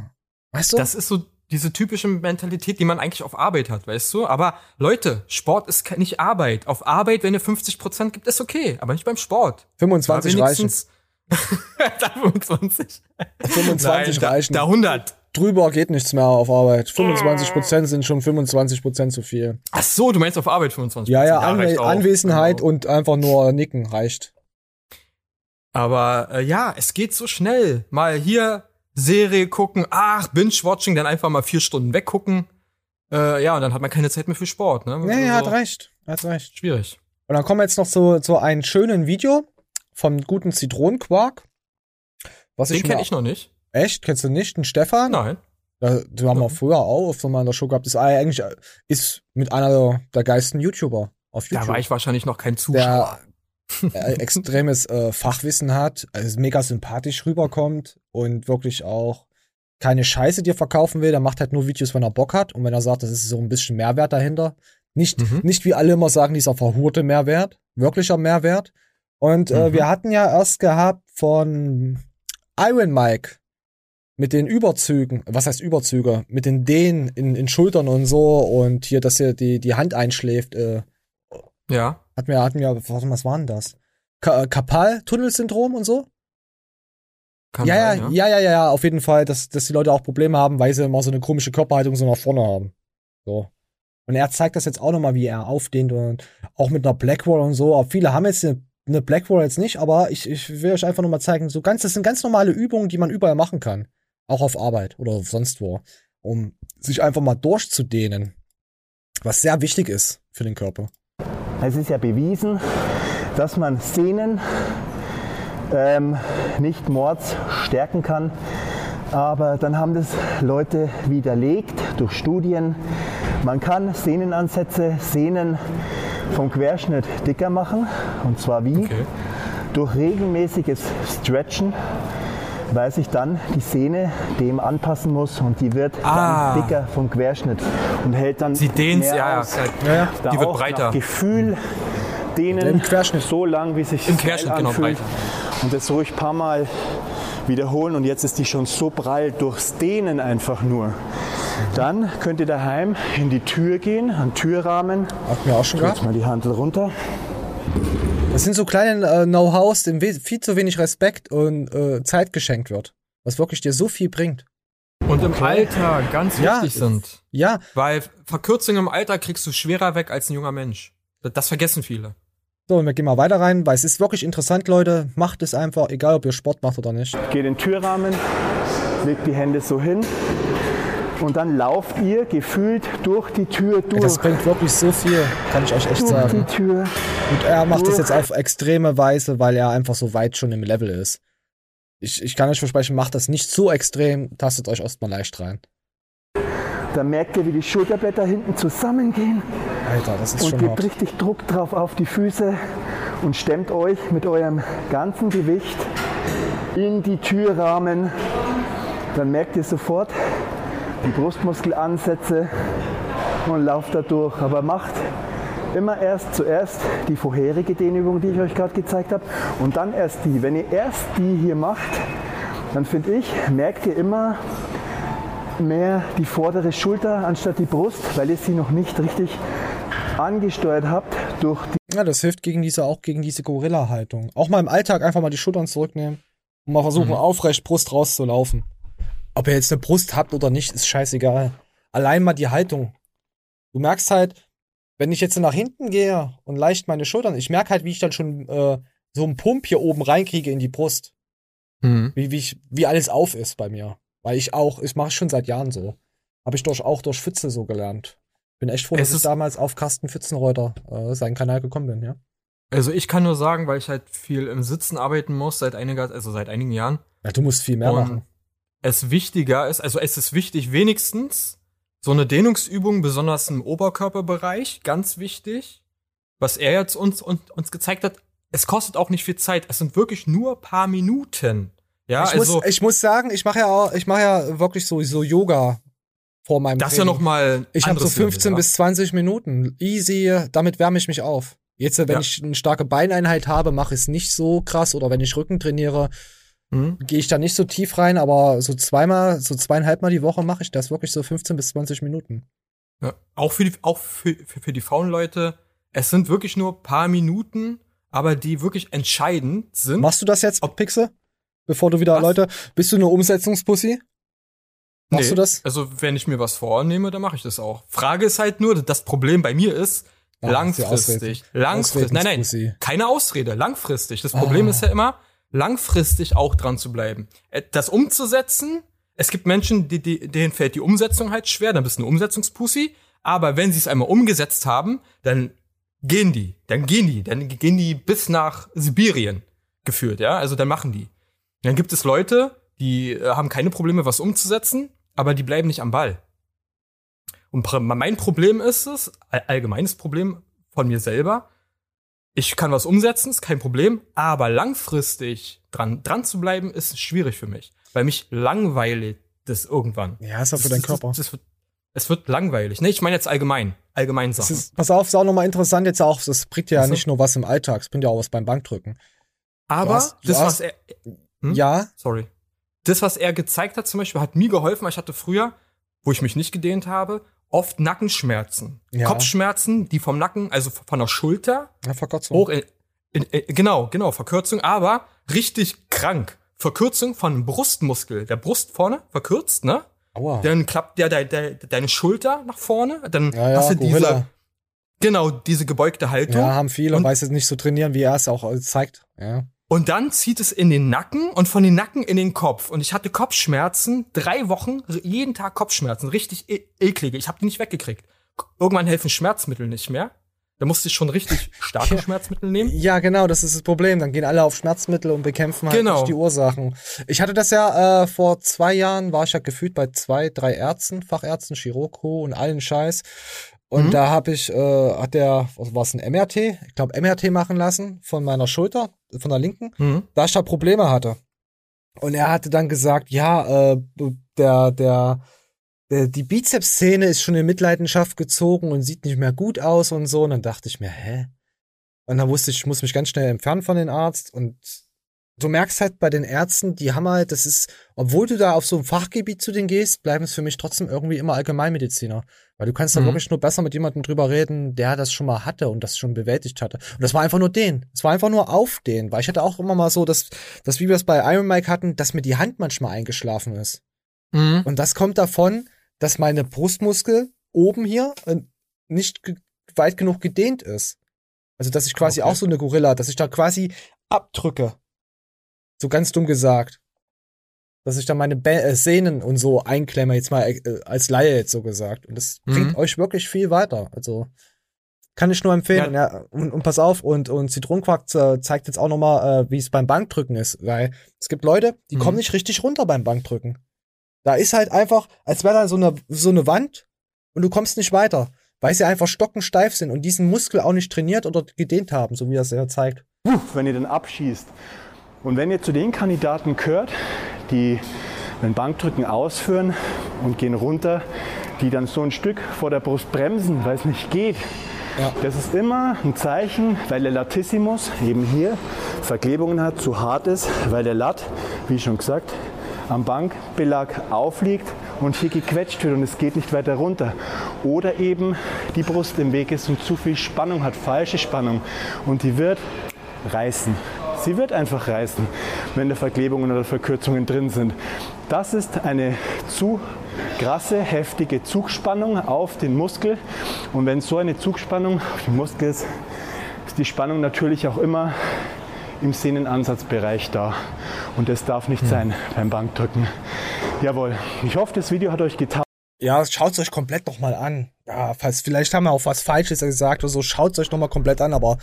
Weißt du? Das ist so diese typische Mentalität, die man eigentlich auf Arbeit hat, weißt du? Aber Leute, Sport ist nicht Arbeit. Auf Arbeit, wenn ihr 50% gibt, ist okay, aber nicht beim Sport. 25 Da reichen. wenigstens- da 25. 25 Nein, da, reichen. Da 100. Drüber geht nichts mehr auf Arbeit. 25% sind schon 25% zu viel. Ach so, du meinst auf Arbeit 25. Ja, ja, Anwe. Anwesenheit und einfach nur nicken reicht. Aber äh, ja, es geht so schnell. Mal hier Serie gucken, ach, Binge-Watching, dann einfach mal vier Stunden weggucken. Äh, ja, und dann hat man keine Zeit mehr für Sport. Ne? Nee, er hat Also, recht. Hat recht. Schwierig. Und dann kommen wir jetzt noch zu, zu einem schönen Video vom guten Zitronenquark. Was Den ich kenne ich noch nicht. Echt? Kennst du nicht? Ein Stefan? Nein. Da, die haben wir früher auch mal in der Show gehabt. Das ist eigentlich ist mit einer der geilsten YouTuber auf YouTube. Da war ich wahrscheinlich noch kein Zuschauer. der äh, extremes äh, Fachwissen hat, also mega sympathisch rüberkommt und wirklich auch keine Scheiße dir verkaufen will. Der macht halt nur Videos, wenn er Bock hat und wenn er sagt, das ist so ein bisschen Mehrwert dahinter. Nicht, Mhm. nicht wie alle immer sagen, dieser verhurte Mehrwert, wirklicher Mehrwert. Und äh, Mhm. wir hatten ja erst gehabt von Iron Mike mit den Überzügen, was heißt Überzüge? Mit den Dehnen in, in Schultern und so und hier, dass er die, die Hand einschläft, äh, Ja. hatten wir, hatten wir, warte was war denn das? Ka Kapal-Tunnelsyndrom und so? Kann ja, sein, ja, ja, ja, ja, ja, auf jeden Fall, dass, dass die Leute auch Probleme haben, weil sie immer so eine komische Körperhaltung so nach vorne haben. So. Und er zeigt das jetzt auch nochmal, wie er aufdehnt und auch mit einer Blackwall und so. Aber viele haben jetzt eine, eine Blackwall jetzt nicht, aber ich, ich will euch einfach nochmal zeigen, so ganz, das sind ganz normale Übungen, die man überall machen kann. Auch auf Arbeit oder sonst wo. Um sich einfach mal durchzudehnen. Was sehr wichtig ist für den Körper. Es ist ja bewiesen, dass man Sehnen ähm, nicht mords stärken kann. Aber dann haben das Leute widerlegt durch Studien. Man kann Sehnenansätze, Sehnen vom Querschnitt dicker machen. Und zwar wie? Durch regelmäßiges Stretchen, weil sich dann die Sehne dem anpassen muss und die wird Ah. dann dicker vom Querschnitt und hält dann Sie mehr ja, ja, aus. Ja, ja. Da Die wird breiter. Gefühl dehnen Im Querschnitt. so lang, wie sich Im Querschnitt, genau, anfühlt. breiter. Und das ruhig ein paar Mal wiederholen und jetzt ist die schon so prall durchs Dehnen einfach nur. Dann könnt ihr daheim in die Tür gehen, an den Türrahmen. Hatten wir auch schon Jetzt gehabt. mal die Handel runter. Das sind so kleine äh, Know-hows, dem viel zu wenig Respekt und äh, Zeit geschenkt wird. Was wirklich dir so viel bringt. Und im Alter ganz Ja. wichtig sind. Ja. Weil Verkürzungen im Alter kriegst du schwerer weg als ein junger Mensch. Das, vergessen viele. So, und wir gehen mal weiter rein, weil es ist wirklich interessant, Leute. Macht es einfach, egal ob ihr Sport macht oder nicht. Geht in den Türrahmen, legt die Hände so hin, Und dann lauft ihr gefühlt durch die Tür durch. Das bringt wirklich so viel, kann ich euch echt durch sagen. die Tür. Und er macht das durch. jetzt auf extreme Weise, weil er einfach so weit schon im Level ist. Ich, ich kann euch versprechen, macht das nicht so extrem, tastet euch erstmal leicht rein. Dann merkt ihr, wie die Schulterblätter hinten zusammengehen. Alter, das ist und schon gebt hart. richtig Druck drauf auf die Füße und stemmt euch mit eurem ganzen Gewicht in die Türrahmen. Dann merkt ihr sofort die Brustmuskelansätze und lauft da durch. Aber macht immer erst zuerst die vorherige Dehnübung, die ich euch gerade gezeigt habe, und dann erst die. Wenn ihr erst die hier macht, dann finde ich, merkt ihr immer mehr die vordere Schulter anstatt die Brust, weil ihr sie noch nicht richtig angesteuert habt durch die Ja, das hilft gegen diese, auch gegen diese Gorilla-Haltung. Auch mal im Alltag einfach mal die Schultern zurücknehmen und mal versuchen, Mhm. aufrecht Brust rauszulaufen. Ob ihr jetzt eine Brust habt oder nicht, ist scheißegal. Allein mal die Haltung. Du merkst halt, wenn ich jetzt nach hinten gehe und leicht meine Schultern, ich merke halt, wie ich dann schon äh, so einen Pump hier oben reinkriege in die Brust. Mhm. Wie, wie, ich, wie alles auf ist bei mir. Weil ich auch, ich mache schon seit Jahren so. Habe ich durch, auch durch Pfütze so gelernt. Bin echt froh, Es dass ich damals auf Carsten Pfützenreuter äh, seinen Kanal gekommen bin, ja. Also ich kann nur sagen, weil ich halt viel im Sitzen arbeiten muss seit einiger, also seit einigen Jahren. Ja, du musst viel mehr und machen. Es wichtiger ist, also es ist wichtig, wenigstens so eine Dehnungsübung, besonders im Oberkörperbereich, ganz wichtig. Was er jetzt uns, uns, uns gezeigt hat, es kostet auch nicht viel Zeit. Es sind wirklich nur paar Minuten. Ja, ich, also muss, ich muss sagen, ich mache ja auch, ich mache ja wirklich so, so Yoga vor meinem das ist ja Training. noch mal Ich habe so anderes Level, 15 ja. bis 20 Minuten. Easy, damit wärme ich mich auf. Jetzt, wenn Ja. ich eine starke Beineinheit habe, mache ich es nicht so krass. Oder wenn ich Rücken trainiere, Mhm. gehe ich da nicht so tief rein. Aber so zweimal, so zweieinhalb Mal die Woche mache ich das wirklich so 15 bis 20 Minuten. Ja, auch für die, auch für, für, für die Frauenleute, es sind wirklich nur paar Minuten, aber die wirklich entscheidend sind. Machst du das jetzt, Pixe? Bevor du wieder, Leute, bist du eine Umsetzungspussy? Machst Nee, du das? Also, wenn ich mir was vornehme, dann mache ich das auch. Frage ist halt nur, das Problem bei mir ist, Ah, langfristig. Langfristig. Nein, nein, keine Ausrede, langfristig. Das Problem Ah. ist ja immer, langfristig auch dran zu bleiben. Äh, Das umzusetzen, es gibt Menschen, die, die, denen fällt die Umsetzung halt schwer, dann bist du eine Umsetzungspussy. Aber wenn sie es einmal umgesetzt haben, dann gehen die, dann gehen die, dann gehen die bis nach Sibirien geführt, ja, also dann machen die. Dann gibt es Leute, die äh, haben keine Probleme, was umzusetzen, aber die bleiben nicht am Ball. Und mein Problem ist es, all- allgemeines Problem von mir selber, ich kann was umsetzen, ist kein Problem, aber langfristig dran, dran zu bleiben, ist schwierig für mich. Weil mich langweiligt das irgendwann. Ja, ist auch für deinen Körper. Das, das wird, es wird langweilig. Ne, ich meine jetzt allgemein. Allgemein Das Sachen. ist, pass auf, ist auch nochmal interessant jetzt auch, das bringt ja Ach so. nicht nur was im Alltag, es bringt ja auch was beim Bankdrücken. Aber hast- du das, hast- was er. Hm? Ja. Sorry. Das, was er gezeigt hat, zum Beispiel, hat mir geholfen, weil ich hatte früher, wo ich mich nicht gedehnt habe, oft Nackenschmerzen. Ja. Kopfschmerzen, die vom Nacken, also von der Schulter Ja, Verkürzung. hoch in, in, in, genau, genau, Verkürzung, aber richtig krank. Verkürzung von Brustmuskel. Der Brust vorne verkürzt, ne? Aua. Dann klappt der, de, de, deine Schulter nach vorne, dann Ja, ja, hast du diese, Gorilla. genau, diese gebeugte Haltung. Ja, haben viele, Und- sie es nicht so trainieren, wie er es auch äh, zeigt. Ja. Und dann zieht es in den Nacken und von den Nacken in den Kopf. Und ich hatte Kopfschmerzen, drei Wochen, r- jeden Tag Kopfschmerzen, richtig e eklige. Ich habe die nicht weggekriegt. Irgendwann helfen Schmerzmittel nicht mehr. Da musste ich schon richtig starke Schmerzmittel nehmen. Ja, genau, das ist das Problem. Dann gehen alle auf Schmerzmittel und bekämpfen halt Genau. nicht die Ursachen. Ich hatte das ja äh, vor zwei Jahren, war ich ja gefühlt bei zwei, drei Ärzten, Fachärzten, Chirurgo und allen Scheiß. Und Mhm. da habe ich, äh, hat der, was war es, ein MRT? Ich glaube MRT machen lassen von meiner Schulter, von der linken, Mhm. da ich da Probleme hatte. Und er hatte dann gesagt, ja, äh, der, der, der, die Bizepsszene ist schon in Mitleidenschaft gezogen und sieht nicht mehr gut aus und so. Und dann dachte ich mir, hä? Und dann wusste ich, ich muss mich ganz schnell entfernen von den Arzt. Und du merkst halt bei den Ärzten, die haben halt, das ist, obwohl du da auf so ein Fachgebiet zu denen gehst, bleiben es für mich trotzdem irgendwie immer Allgemeinmediziner. Weil du kannst da Mhm. wirklich nur besser mit jemandem drüber reden, der das schon mal hatte und das schon bewältigt hatte. Und das war einfach nur den. Es war einfach nur auf den. Weil ich hatte auch immer mal so, dass, dass wie wir es bei Iron Mike hatten, dass mir die Hand manchmal eingeschlafen ist. Mhm. Und das kommt davon, dass meine Brustmuskel oben hier äh, nicht weit genug gedehnt ist. Also, dass ich quasi Okay. auch so eine Gorilla, dass ich da quasi abdrücke. So ganz dumm gesagt. dass ich da meine Be äh, Sehnen und so einklemme, jetzt mal äh, als Laie jetzt so gesagt. Und das mhm. bringt euch wirklich viel weiter. Also kann ich nur empfehlen. Ja. ja. Und, und, pass auf, und, und Zitronenquark zeigt jetzt auch nochmal, äh, wie es beim Bankdrücken ist. Weil es gibt Leute, die mhm. kommen nicht richtig runter beim Bankdrücken. Da ist halt einfach, als wäre da so eine, so eine Wand und du kommst nicht weiter, weil sie einfach stockensteif sind und diesen Muskel auch nicht trainiert oder gedehnt haben, so wie er es ja zeigt. Wenn ihr den abschießt und wenn ihr zu den Kandidaten gehört, die ein Bankdrücken ausführen und gehen runter, die dann so ein Stück vor der Brust bremsen, weil es nicht geht, ja. Das ist immer ein Zeichen, weil der Latissimus eben hier Verklebungen hat, zu hart ist, weil der Lat, wie schon gesagt, am Bankbelag aufliegt und hier gequetscht wird und es geht nicht weiter runter. Oder eben die Brust im Weg ist und zu viel Spannung hat, falsche Spannung und die wird reißen. Sie wird einfach reißen, wenn da Verklebungen oder Verkürzungen drin sind. Das ist eine zu krasse, heftige Zugspannung auf den Muskel. Und wenn so eine Zugspannung auf den Muskel ist, ist die Spannung natürlich auch immer im Sehnenansatzbereich da. Und das darf nicht hm. sein beim Bankdrücken. Jawohl. Ich hoffe, das Video hat euch getan. Ja, schaut es euch komplett nochmal an. Ja, falls, vielleicht haben wir auch was Falsches gesagt oder so, schaut es euch nochmal komplett an, aber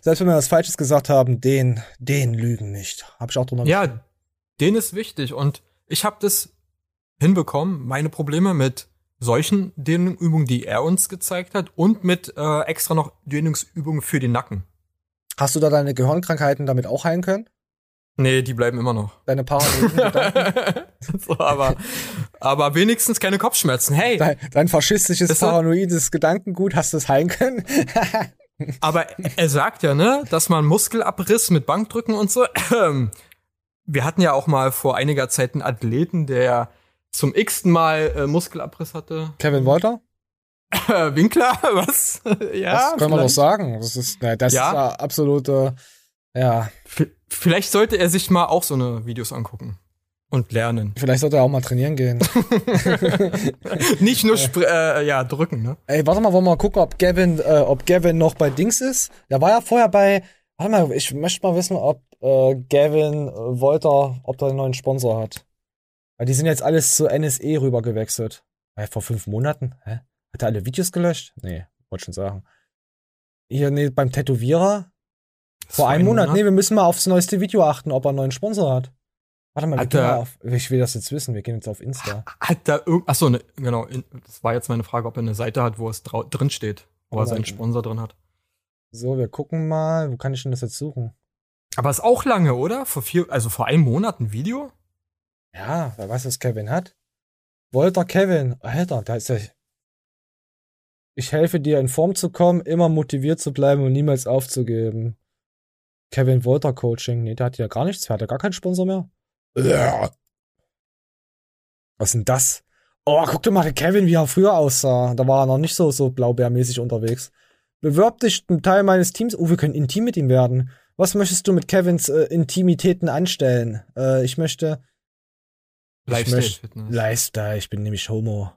selbst wenn wir was Falsches gesagt haben, den, den lügen nicht. Hab ich auch drunter Ja, den ist wichtig und ich habe das hinbekommen, meine Probleme mit solchen Dehnungsübungen, die er uns gezeigt hat und mit äh, extra noch Dehnungsübungen für den Nacken. Hast du da deine Gehirnkrankheiten damit auch heilen können? Nee, die bleiben immer noch. Deine Paranoiden. so, aber, aber wenigstens keine Kopfschmerzen. Hey. Dein, dein faschistisches, paranoides Gedankengut, hast du es heilen können? aber er sagt ja, ne, dass man Muskelabriss mit Bankdrücken und so. Wir hatten ja auch mal vor einiger Zeit einen Athleten, der zum x-ten Mal äh, Muskelabriss hatte. Kevin Wolter? Winkler, was? ja. Das kann man doch sagen. Das ist, na, das ja. ist absolute, ja. V vielleicht sollte er sich mal auch so eine Videos angucken. Und lernen. Vielleicht sollte er auch mal trainieren gehen. Nicht nur äh, ja, drücken, ne? Ey, warte mal, wollen wir mal gucken, ob Gavin, äh, ob Gavin noch bei Dings ist. Der war ja vorher bei. Warte mal, ich möchte mal wissen, ob äh, Gavin äh, Wolter, ob er einen neuen Sponsor hat. Weil die sind jetzt alles zu NSE rüber gewechselt. Äh, vor fünf Monaten? Hä? Hat er alle Videos gelöscht? Nee, wollte schon sagen. Hier, nee, beim Tätowierer. Vor einem Monat. Monat. Nee, wir müssen mal aufs neueste Video achten, ob er einen neuen Sponsor hat. Warte mal, wir mal auf, ich will das jetzt wissen, wir gehen jetzt auf Insta. Hat da irgend, achso, ne, genau, das war jetzt meine Frage, ob er eine Seite hat, wo es drin steht, wo er seinen Sponsor drin hat. So, wir gucken mal, wo kann ich denn das jetzt suchen? Aber ist auch lange, oder? Vor vier, also vor einem Monat ein Video? Ja, wer weiß, was Kevin hat. Wolter Kevin, Alter, da ist ja. Ich helfe dir in Form zu kommen, immer motiviert zu bleiben und niemals aufzugeben. Kevin Wolter Coaching, nee, der hat ja gar nichts, der hat ja gar keinen Sponsor mehr. Was ist denn das? Oh, guck dir mal Kevin, wie er früher aussah. Da war er noch nicht so, so blaubeermäßig unterwegs. Bewirb dich ein Teil meines Teams. Oh, wir können intim mit ihm werden. Was möchtest du mit Kevins äh, Intimitäten anstellen? Äh, ich möchte Lifestyle-Fitness. Lifestyle, ich bin nämlich Homo.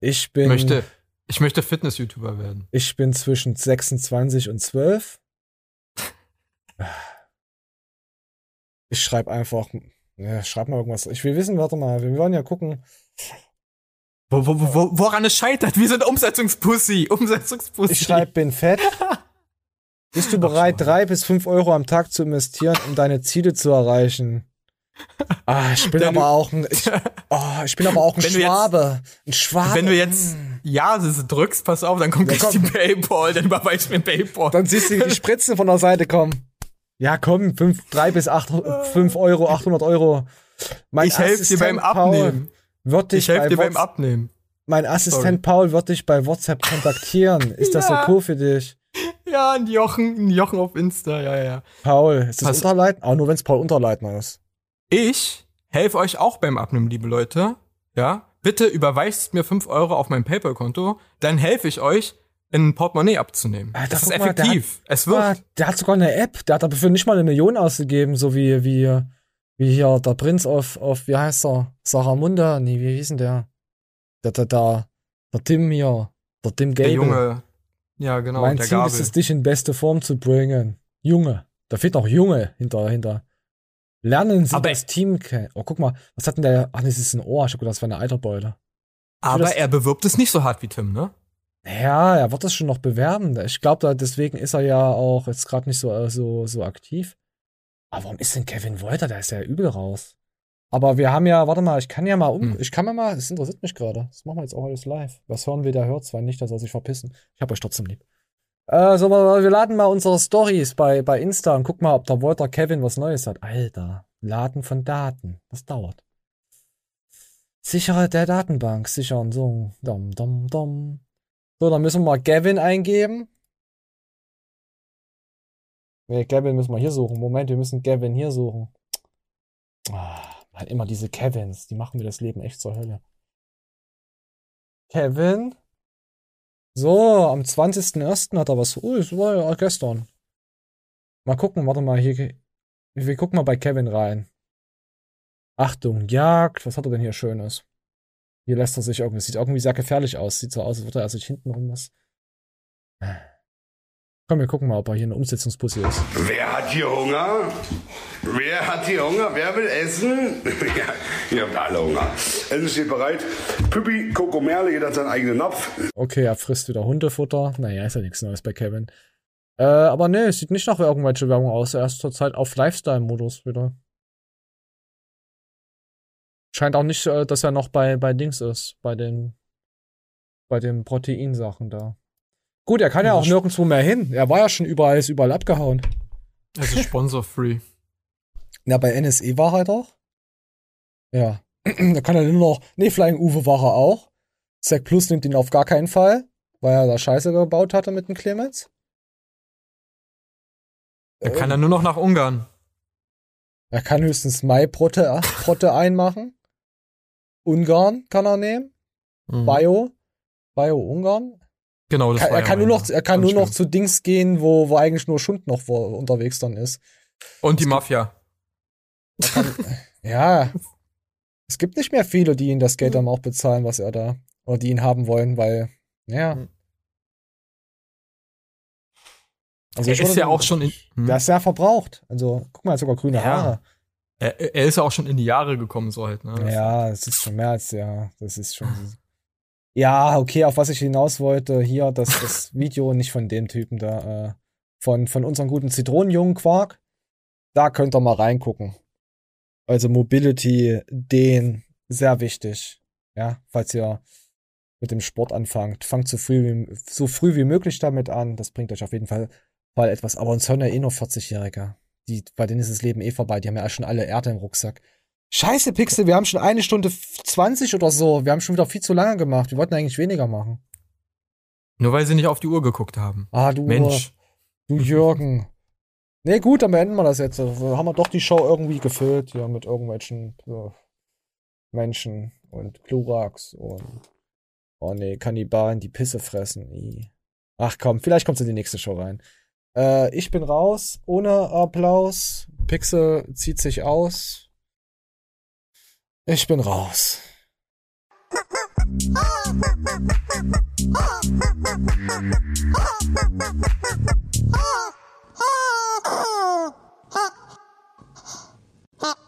Ich bin. Ich möchte, ich möchte Fitness-YouTuber werden. Ich bin zwischen 26 und 12. Ich schreibe einfach. Ja, schreib mal irgendwas. Ich will wissen, warte mal, wir wollen ja gucken. Wo, wo, wo, woran es scheitert? Wir sind Umsetzungspussy. Umsetzungspussy. Ich schreibe, bin fett. Bist du bereit, drei bis fünf Euro am Tag zu investieren, um deine Ziele zu erreichen? Ah, ich bin aber auch ein, ich, oh, ich bin aber auch ein Schwabe. Jetzt, ein Schwabe. Wenn du jetzt Ja drückst, pass auf, dann kommt ja, komm. die Paypal, dann überweist mir Paypal. Dann siehst du die Spritzen von der Seite kommen. Ja, komm, fünf, drei bis acht, fünf Euro, 800 Euro. Mein ich helfe dir beim Abnehmen. Wird dich ich helfe dir beim Abnehmen. Mein Assistent Sorry. Paul wird dich bei WhatsApp kontaktieren. Ist ja. das so cool für dich? Ja, ein Jochen, ein Jochen auf Insta, ja, ja. Paul, ist das Pass Unterleitner? Auch nur, wenn es Paul Unterleitner ist. Ich helfe euch auch beim Abnehmen, liebe Leute. Ja, bitte überweist mir 5 Euro auf mein PayPal-Konto, dann helfe ich euch, ein Portemonnaie abzunehmen. Alter, das ist effektiv. Mal, hat, es wird. Der hat sogar eine App, der hat dafür nicht mal eine Million ausgegeben, so wie, wie, wie hier der Prinz auf, auf wie heißt er? Saramunda? Nee, wie hieß denn der? Der, der, der, der Tim hier. Der Tim Gable. Der Junge. Ja, genau. Mein Ziel Gabel. ist es, dich in beste Form zu bringen. Junge. Da fehlt noch Junge hinter, hinter. Lernen Sie aber das Team kennen. Oh, guck mal, was hat denn der? Ach, das ist ein Ohr. Ich hab gedacht, das war eine Eiterbeule. Aber er bewirbt es nicht so hart wie Tim, ne? Ja, er wird das schon noch bewerben. Ich glaube, deswegen ist er ja auch jetzt gerade nicht so, so, so aktiv. Aber warum ist denn Kevin Wolter? Der ist ja übel raus. Aber wir haben ja, warte mal, ich kann ja mal um, hm. ich kann mir mal, es interessiert mich gerade. Das machen wir jetzt auch alles live. Was hören wir, der hört zwar nicht, dass er sich verpissen. Ich hab euch trotzdem lieb. Äh, so, wir laden mal unsere Stories bei, bei Insta und guck mal, ob der Walter Kevin was Neues hat. Alter, Laden von Daten. Das dauert. Sichere der Datenbank, sichern, so, dom, dom, dom. So, dann müssen wir mal Gavin eingeben. Nee, Gavin müssen wir hier suchen. Moment, wir müssen Gavin hier suchen. Ah, halt immer diese Kevins, die machen mir das Leben echt zur Hölle. Kevin? So, am 20.01. hat er was. Oh, das war ja gestern. Mal gucken, warte mal, hier. Wir gucken mal bei Kevin rein. Achtung, Jagd. Was hat er denn hier Schönes? Hier lässt er sich irgendwie. Sieht irgendwie sehr gefährlich aus. Sieht so aus, als würde er sich hinten rum was. Komm, wir gucken mal, ob er hier eine Umsetzungspussy ist. Wer hat hier Hunger? Wer hat hier Hunger? Wer will essen? ja, ihr habt alle Hunger. Essen steht bereit. Püppi, Coco Merle, jeder hat seinen eigenen Napf. Okay, er frisst wieder Hundefutter. Naja, ist ja nichts Neues bei Kevin. Äh, aber nee, es sieht nicht nach irgendwelche Werbung aus. Er ist zurzeit auf Lifestyle-Modus wieder. Scheint auch nicht, äh, dass er noch bei, bei Dings ist, bei den, bei den Proteinsachen da. Gut, er kann ja auch nirgendwo mehr hin. Er war ja schon überall, ist überall abgehauen. Also sponsor-free. Na, bei NSE war er doch. Ja. da kann er nur noch. Nee, Flying Uwe war er auch. Zack Plus nimmt ihn auf gar keinen Fall, weil er da Scheiße gebaut hatte mit dem Clemens. Er kann er nur noch nach Ungarn. Er kann höchstens Mai-Protte Protte einmachen. Ungarn kann er nehmen. Mhm. Bio. Bio Ungarn. Genau, das kann, Er kann nur noch, er kann nur noch zu Dings gehen, wo, wo eigentlich nur Schund noch wo, unterwegs dann ist. Und die es Mafia. Kann, ja. Es gibt nicht mehr viele, die ihn das Geld dann auch bezahlen, was er da, oder die ihn haben wollen, weil, ja. Mhm. Also er ist ja auch schon in. Hm. Der ist sehr verbraucht. Also, guck mal, sogar grüne ja. Haare. Er, er, ist ja auch schon in die Jahre gekommen, so halt, ne? Ja, es ist schon mehr als, ja, das ist schon. ja, okay, auf was ich hinaus wollte, hier, das, das Video nicht von dem Typen da, äh, von, von unserem guten Zitronenjungen Quark. Da könnt ihr mal reingucken. Also Mobility, den, sehr wichtig. Ja, falls ihr mit dem Sport anfangt. Fangt so früh wie, so früh wie möglich damit an. Das bringt euch auf jeden Fall, Fall etwas. Aber uns hören ja eh nur 40-Jährige die, bei denen ist das Leben eh vorbei. Die haben ja schon alle Erde im Rucksack. Scheiße, Pixel, wir haben schon eine Stunde 20 oder so. Wir haben schon wieder viel zu lange gemacht. Wir wollten eigentlich weniger machen. Nur weil sie nicht auf die Uhr geguckt haben. Ah, du. Mensch. Du Jürgen. Nee, gut, dann beenden wir das jetzt. Also, haben wir doch die Show irgendwie gefüllt, ja, mit irgendwelchen so, Menschen und Klurax und oh nee, Kannibalen, die Pisse fressen. Ach komm, vielleicht kommt in die nächste Show rein. Äh, ich bin raus, ohne Applaus. Pixel zieht sich aus. Ich bin raus.